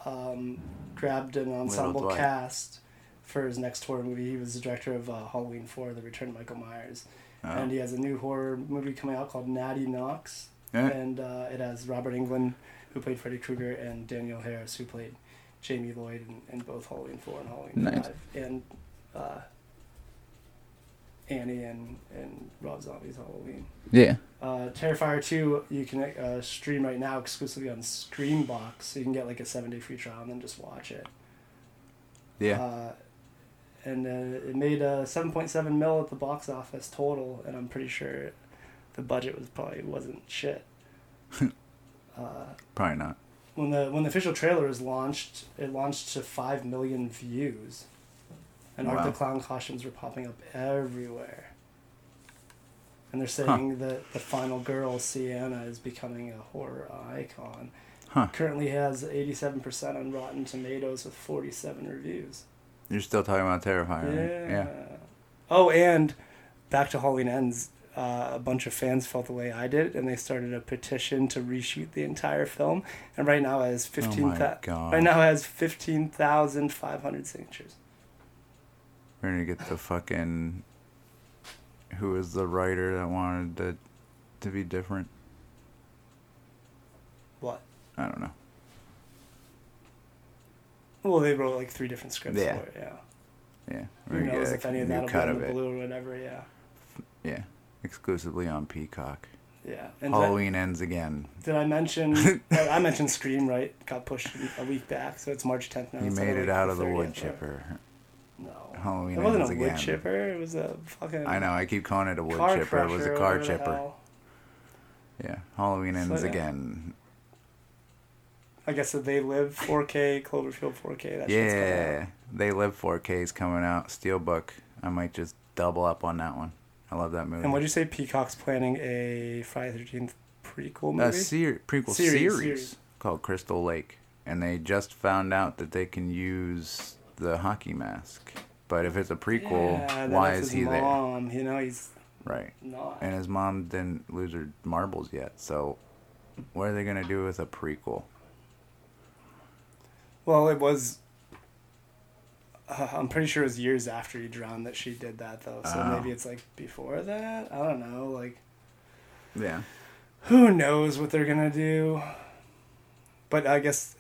Speaker 1: um, grabbed an ensemble cast for his next horror movie. He was the director of uh, Halloween 4, The Return of Michael Myers.
Speaker 2: Oh.
Speaker 1: And he has a new horror movie coming out called Natty Knocks.
Speaker 2: Yeah.
Speaker 1: And uh, it has Robert Englund, who played Freddy Krueger, and Danielle Harris, who played Jamie Lloyd in, in both Halloween 4 and Halloween
Speaker 2: Nice.
Speaker 1: 5. And uh, Annie and, and Rob Zombie's Halloween.
Speaker 2: Yeah.
Speaker 1: Uh, Terrifier 2, you can uh, stream right now exclusively on Screambox. So you can get like a seven day free trial and then just watch it.
Speaker 2: Yeah.
Speaker 1: Uh, and uh, it made uh, 7.7 mil at the box office total, and I'm pretty sure the budget was probably wasn't shit. uh,
Speaker 2: Probably not.
Speaker 1: when the when the official trailer was launched, it launched to five million views, and Art the Clown costumes were popping up everywhere. and they're saying that the final girl, Sienna, is becoming a horror icon.
Speaker 2: Huh.
Speaker 1: Currently has 87% on Rotten Tomatoes with 47 reviews.
Speaker 2: You're still talking about Terrifier, right?
Speaker 1: Yeah. Oh, and back to Halloween Ends. Uh, a bunch of fans felt the way I did, and they started a petition to reshoot the entire film. And right now it has fifteen.
Speaker 2: Oh my God.
Speaker 1: Right now it has fifteen thousand five hundred signatures.
Speaker 2: We're gonna get the fucking. Who was the writer that wanted to, to be different?
Speaker 1: What?
Speaker 2: I don't know.
Speaker 1: Well, they wrote like three different scripts
Speaker 2: Yeah.
Speaker 1: for it. Yeah.
Speaker 2: Yeah, we're
Speaker 1: Who knows
Speaker 2: get
Speaker 1: if any of
Speaker 2: new
Speaker 1: that'll be
Speaker 2: cut of
Speaker 1: the
Speaker 2: it.
Speaker 1: blue or whatever? Yeah.
Speaker 2: Yeah, exclusively on Peacock.
Speaker 1: Yeah. And did I-
Speaker 2: Halloween ends again.
Speaker 1: Did I mention? I mentioned Scream, right? Got pushed a week back, so it's March 10th now.
Speaker 2: You made it out of the wood chipper.
Speaker 1: No.
Speaker 2: Halloween
Speaker 1: It wasn't
Speaker 2: ends
Speaker 1: a wood chipper. It was a fucking.
Speaker 2: I know. I keep calling it a wood chipper. It was a car chipper. Yeah, Halloween
Speaker 1: So,
Speaker 2: ends
Speaker 1: yeah.
Speaker 2: again.
Speaker 1: I guess that they live 4K, Cloverfield 4K. That shit's coming out.
Speaker 2: Yeah, they live 4K is coming out. Steelbook. I might just double up on that one. I love that movie.
Speaker 1: And what'd you say? Peacock's planning a Friday the 13th prequel movie?
Speaker 2: a ser- prequel
Speaker 1: Series,
Speaker 2: series,
Speaker 1: series.
Speaker 2: called Crystal Lake, and they just found out that they can use the hockey mask. But if it's a prequel,
Speaker 1: Yeah,
Speaker 2: why is he there?
Speaker 1: You know, he's
Speaker 2: Right.
Speaker 1: not.
Speaker 2: And his mom didn't lose her marbles yet, so what are they gonna do with a prequel?
Speaker 1: Well, it was. Uh, I'm pretty sure it was years after he drowned that she did that, though. So
Speaker 2: Oh.
Speaker 1: maybe it's like before that. I don't know. Like,
Speaker 2: Yeah.
Speaker 1: who knows what they're gonna do? But I guess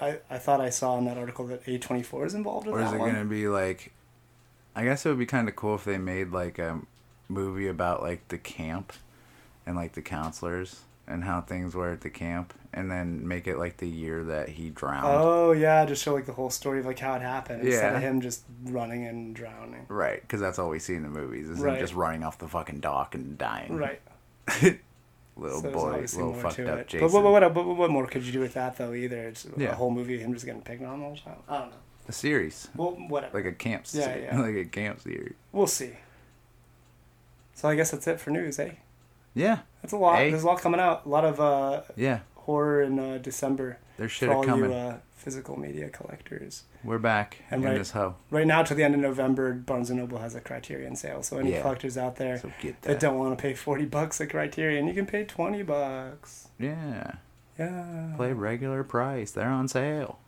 Speaker 1: I I thought I saw in that article that A24 is involved with
Speaker 2: Or is it
Speaker 1: one.
Speaker 2: gonna be like? I guess it would be kind of cool if they made like a movie about like the camp, and like the counselors and how things were at the camp, and then make it like the year that he drowned.
Speaker 1: Oh yeah, just show like the whole story of like how it happened instead of him just running and drowning.
Speaker 2: Right, because that's all we see in the movies is
Speaker 1: Right.
Speaker 2: him just running off the fucking dock and dying.
Speaker 1: Right.
Speaker 2: little
Speaker 1: So
Speaker 2: boy, little fucked up
Speaker 1: it.
Speaker 2: Jason.
Speaker 1: But what, what, what, what more could you do with that though? Either it's
Speaker 2: Yeah.
Speaker 1: a whole movie of him just getting picked on all the time. I don't know.
Speaker 2: A series,
Speaker 1: Well, whatever.
Speaker 2: like a camp,
Speaker 1: Yeah,
Speaker 2: se-
Speaker 1: yeah.
Speaker 2: like a camp series.
Speaker 1: We'll see. So I guess that's it for news, eh?
Speaker 2: Yeah,
Speaker 1: That's a lot. There's a lot coming out. A lot of uh,
Speaker 2: yeah,
Speaker 1: horror in uh, December
Speaker 2: there's
Speaker 1: for
Speaker 2: shit
Speaker 1: all
Speaker 2: coming.
Speaker 1: you uh, physical media collectors.
Speaker 2: We're back
Speaker 1: And right-
Speaker 2: this hoe,
Speaker 1: Right now, to the end of November, Barnes and Noble has a Criterion sale. So any
Speaker 2: Yeah.
Speaker 1: collectors out there
Speaker 2: so
Speaker 1: that
Speaker 2: that.
Speaker 1: don't want to pay forty bucks at Criterion, you can pay twenty bucks.
Speaker 2: Yeah,
Speaker 1: Yeah,
Speaker 2: play regular price. They're on sale.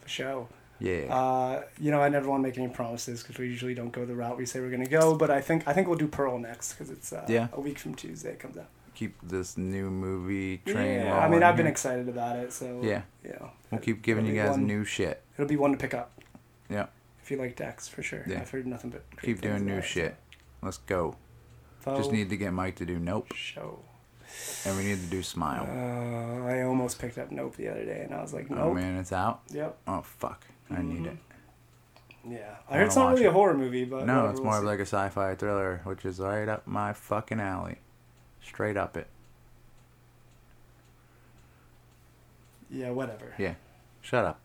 Speaker 1: for show.
Speaker 2: Yeah,
Speaker 1: Uh, you know, I never want to make any promises because we usually don't go the route we say we're gonna go. But I think I think we'll do Pearl next because it's uh,
Speaker 2: Yeah.
Speaker 1: a week from Tuesday it comes out.
Speaker 2: keep this new movie train
Speaker 1: Yeah. I mean, I've been excited about it, so
Speaker 2: Yeah.
Speaker 1: you know,
Speaker 2: We'll keep giving you guys
Speaker 1: one-
Speaker 2: new shit.
Speaker 1: It'll be one to pick up.
Speaker 2: Yeah.
Speaker 1: If you like Dex, for sure.
Speaker 2: Yeah.
Speaker 1: I've heard nothing but
Speaker 2: Keep doing new shit. Let's go.
Speaker 1: So.
Speaker 2: Just need to get Mike to do Nope,
Speaker 1: show.
Speaker 2: and we need to do
Speaker 1: Uh,
Speaker 2: Smile.
Speaker 1: I almost picked up Nope the other day, and I was like, Nope.
Speaker 2: Oh man, it's out.
Speaker 1: Yep.
Speaker 2: Oh fuck, I need it. Mm-hmm.
Speaker 1: Yeah. I heard it's not really a horror movie, but
Speaker 2: No,
Speaker 1: whatever,
Speaker 2: it's
Speaker 1: we'll
Speaker 2: more of
Speaker 1: see.
Speaker 2: like a sci-fi thriller, which is right up my fucking alley. Straight up it.
Speaker 1: Yeah, whatever.
Speaker 2: Yeah. Shut up.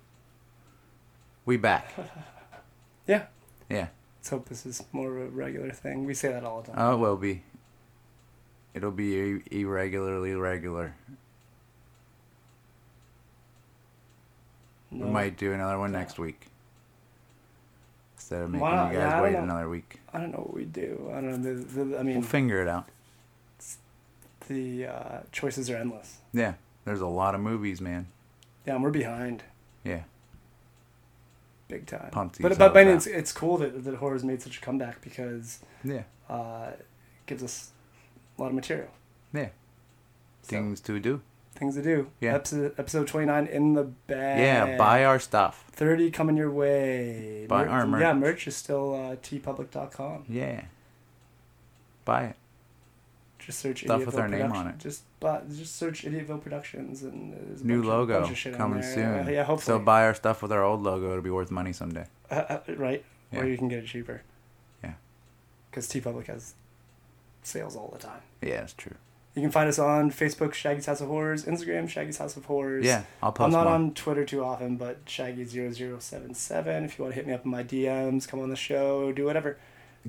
Speaker 2: We back.
Speaker 1: Yeah.
Speaker 2: Yeah.
Speaker 1: Let's hope this is more of a regular thing. We say that all the time.
Speaker 2: Oh, it will be. It'll be ir- irregularly regular.
Speaker 1: No.
Speaker 2: We might do another one next week. Instead of making
Speaker 1: Why not?
Speaker 2: you
Speaker 1: Yeah, I
Speaker 2: guys
Speaker 1: don't
Speaker 2: wait
Speaker 1: know.
Speaker 2: another week.
Speaker 1: I don't know what we do. I don't know. The, the, I mean,
Speaker 2: We'll figure it out.
Speaker 1: the uh, choices are endless.
Speaker 2: Yeah. There's a lot of movies, man.
Speaker 1: Yeah, and we're behind
Speaker 2: Yeah.
Speaker 1: big time.
Speaker 2: Pumped
Speaker 1: but but, but
Speaker 2: hoes
Speaker 1: it's it's cool that that horror's made such a comeback because
Speaker 2: Yeah.
Speaker 1: uh, it gives us a lot of material.
Speaker 2: Yeah.
Speaker 1: So,
Speaker 2: Things to do.
Speaker 1: Things to do.
Speaker 2: Yeah.
Speaker 1: Episode episode twenty nine in the bag.
Speaker 2: Yeah. Buy our stuff.
Speaker 1: Thirty coming your way.
Speaker 2: Buy our merch.
Speaker 1: Yeah, merch is still uh, teepublic.com.
Speaker 2: Yeah. Buy it.
Speaker 1: Just search
Speaker 2: Stuff
Speaker 1: Idiotville
Speaker 2: with our name on it.
Speaker 1: Just but just search Idiotville Productions and there's a
Speaker 2: New
Speaker 1: bunch
Speaker 2: logo
Speaker 1: bunch
Speaker 2: coming soon.
Speaker 1: Uh, yeah, hopefully.
Speaker 2: So buy our stuff with our old logo. It'll be worth money someday.
Speaker 1: Uh, uh, right?
Speaker 2: Yeah.
Speaker 1: Or you can get it cheaper.
Speaker 2: Yeah.
Speaker 1: Because TeePublic has sales all the time.
Speaker 2: Yeah, that's true.
Speaker 1: You can find us on Facebook, Shaggy's House of Horrors, Instagram, Shaggy's House of Horrors.
Speaker 2: Yeah, I'll post.
Speaker 1: I'm not
Speaker 2: more.
Speaker 1: on Twitter too often, but Shaggy0077. If you want to hit me up in my DMs, come on the show, do whatever.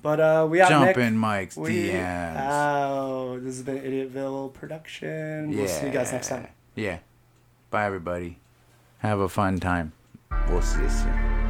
Speaker 1: But uh, we out.
Speaker 2: Jump
Speaker 1: Nick.
Speaker 2: in Mike's
Speaker 1: we
Speaker 2: DMs.
Speaker 1: Out. This has been Idiotville production. Yeah. We'll see you guys next time.
Speaker 2: Yeah. Bye everybody. Have a fun time. We'll see you soon.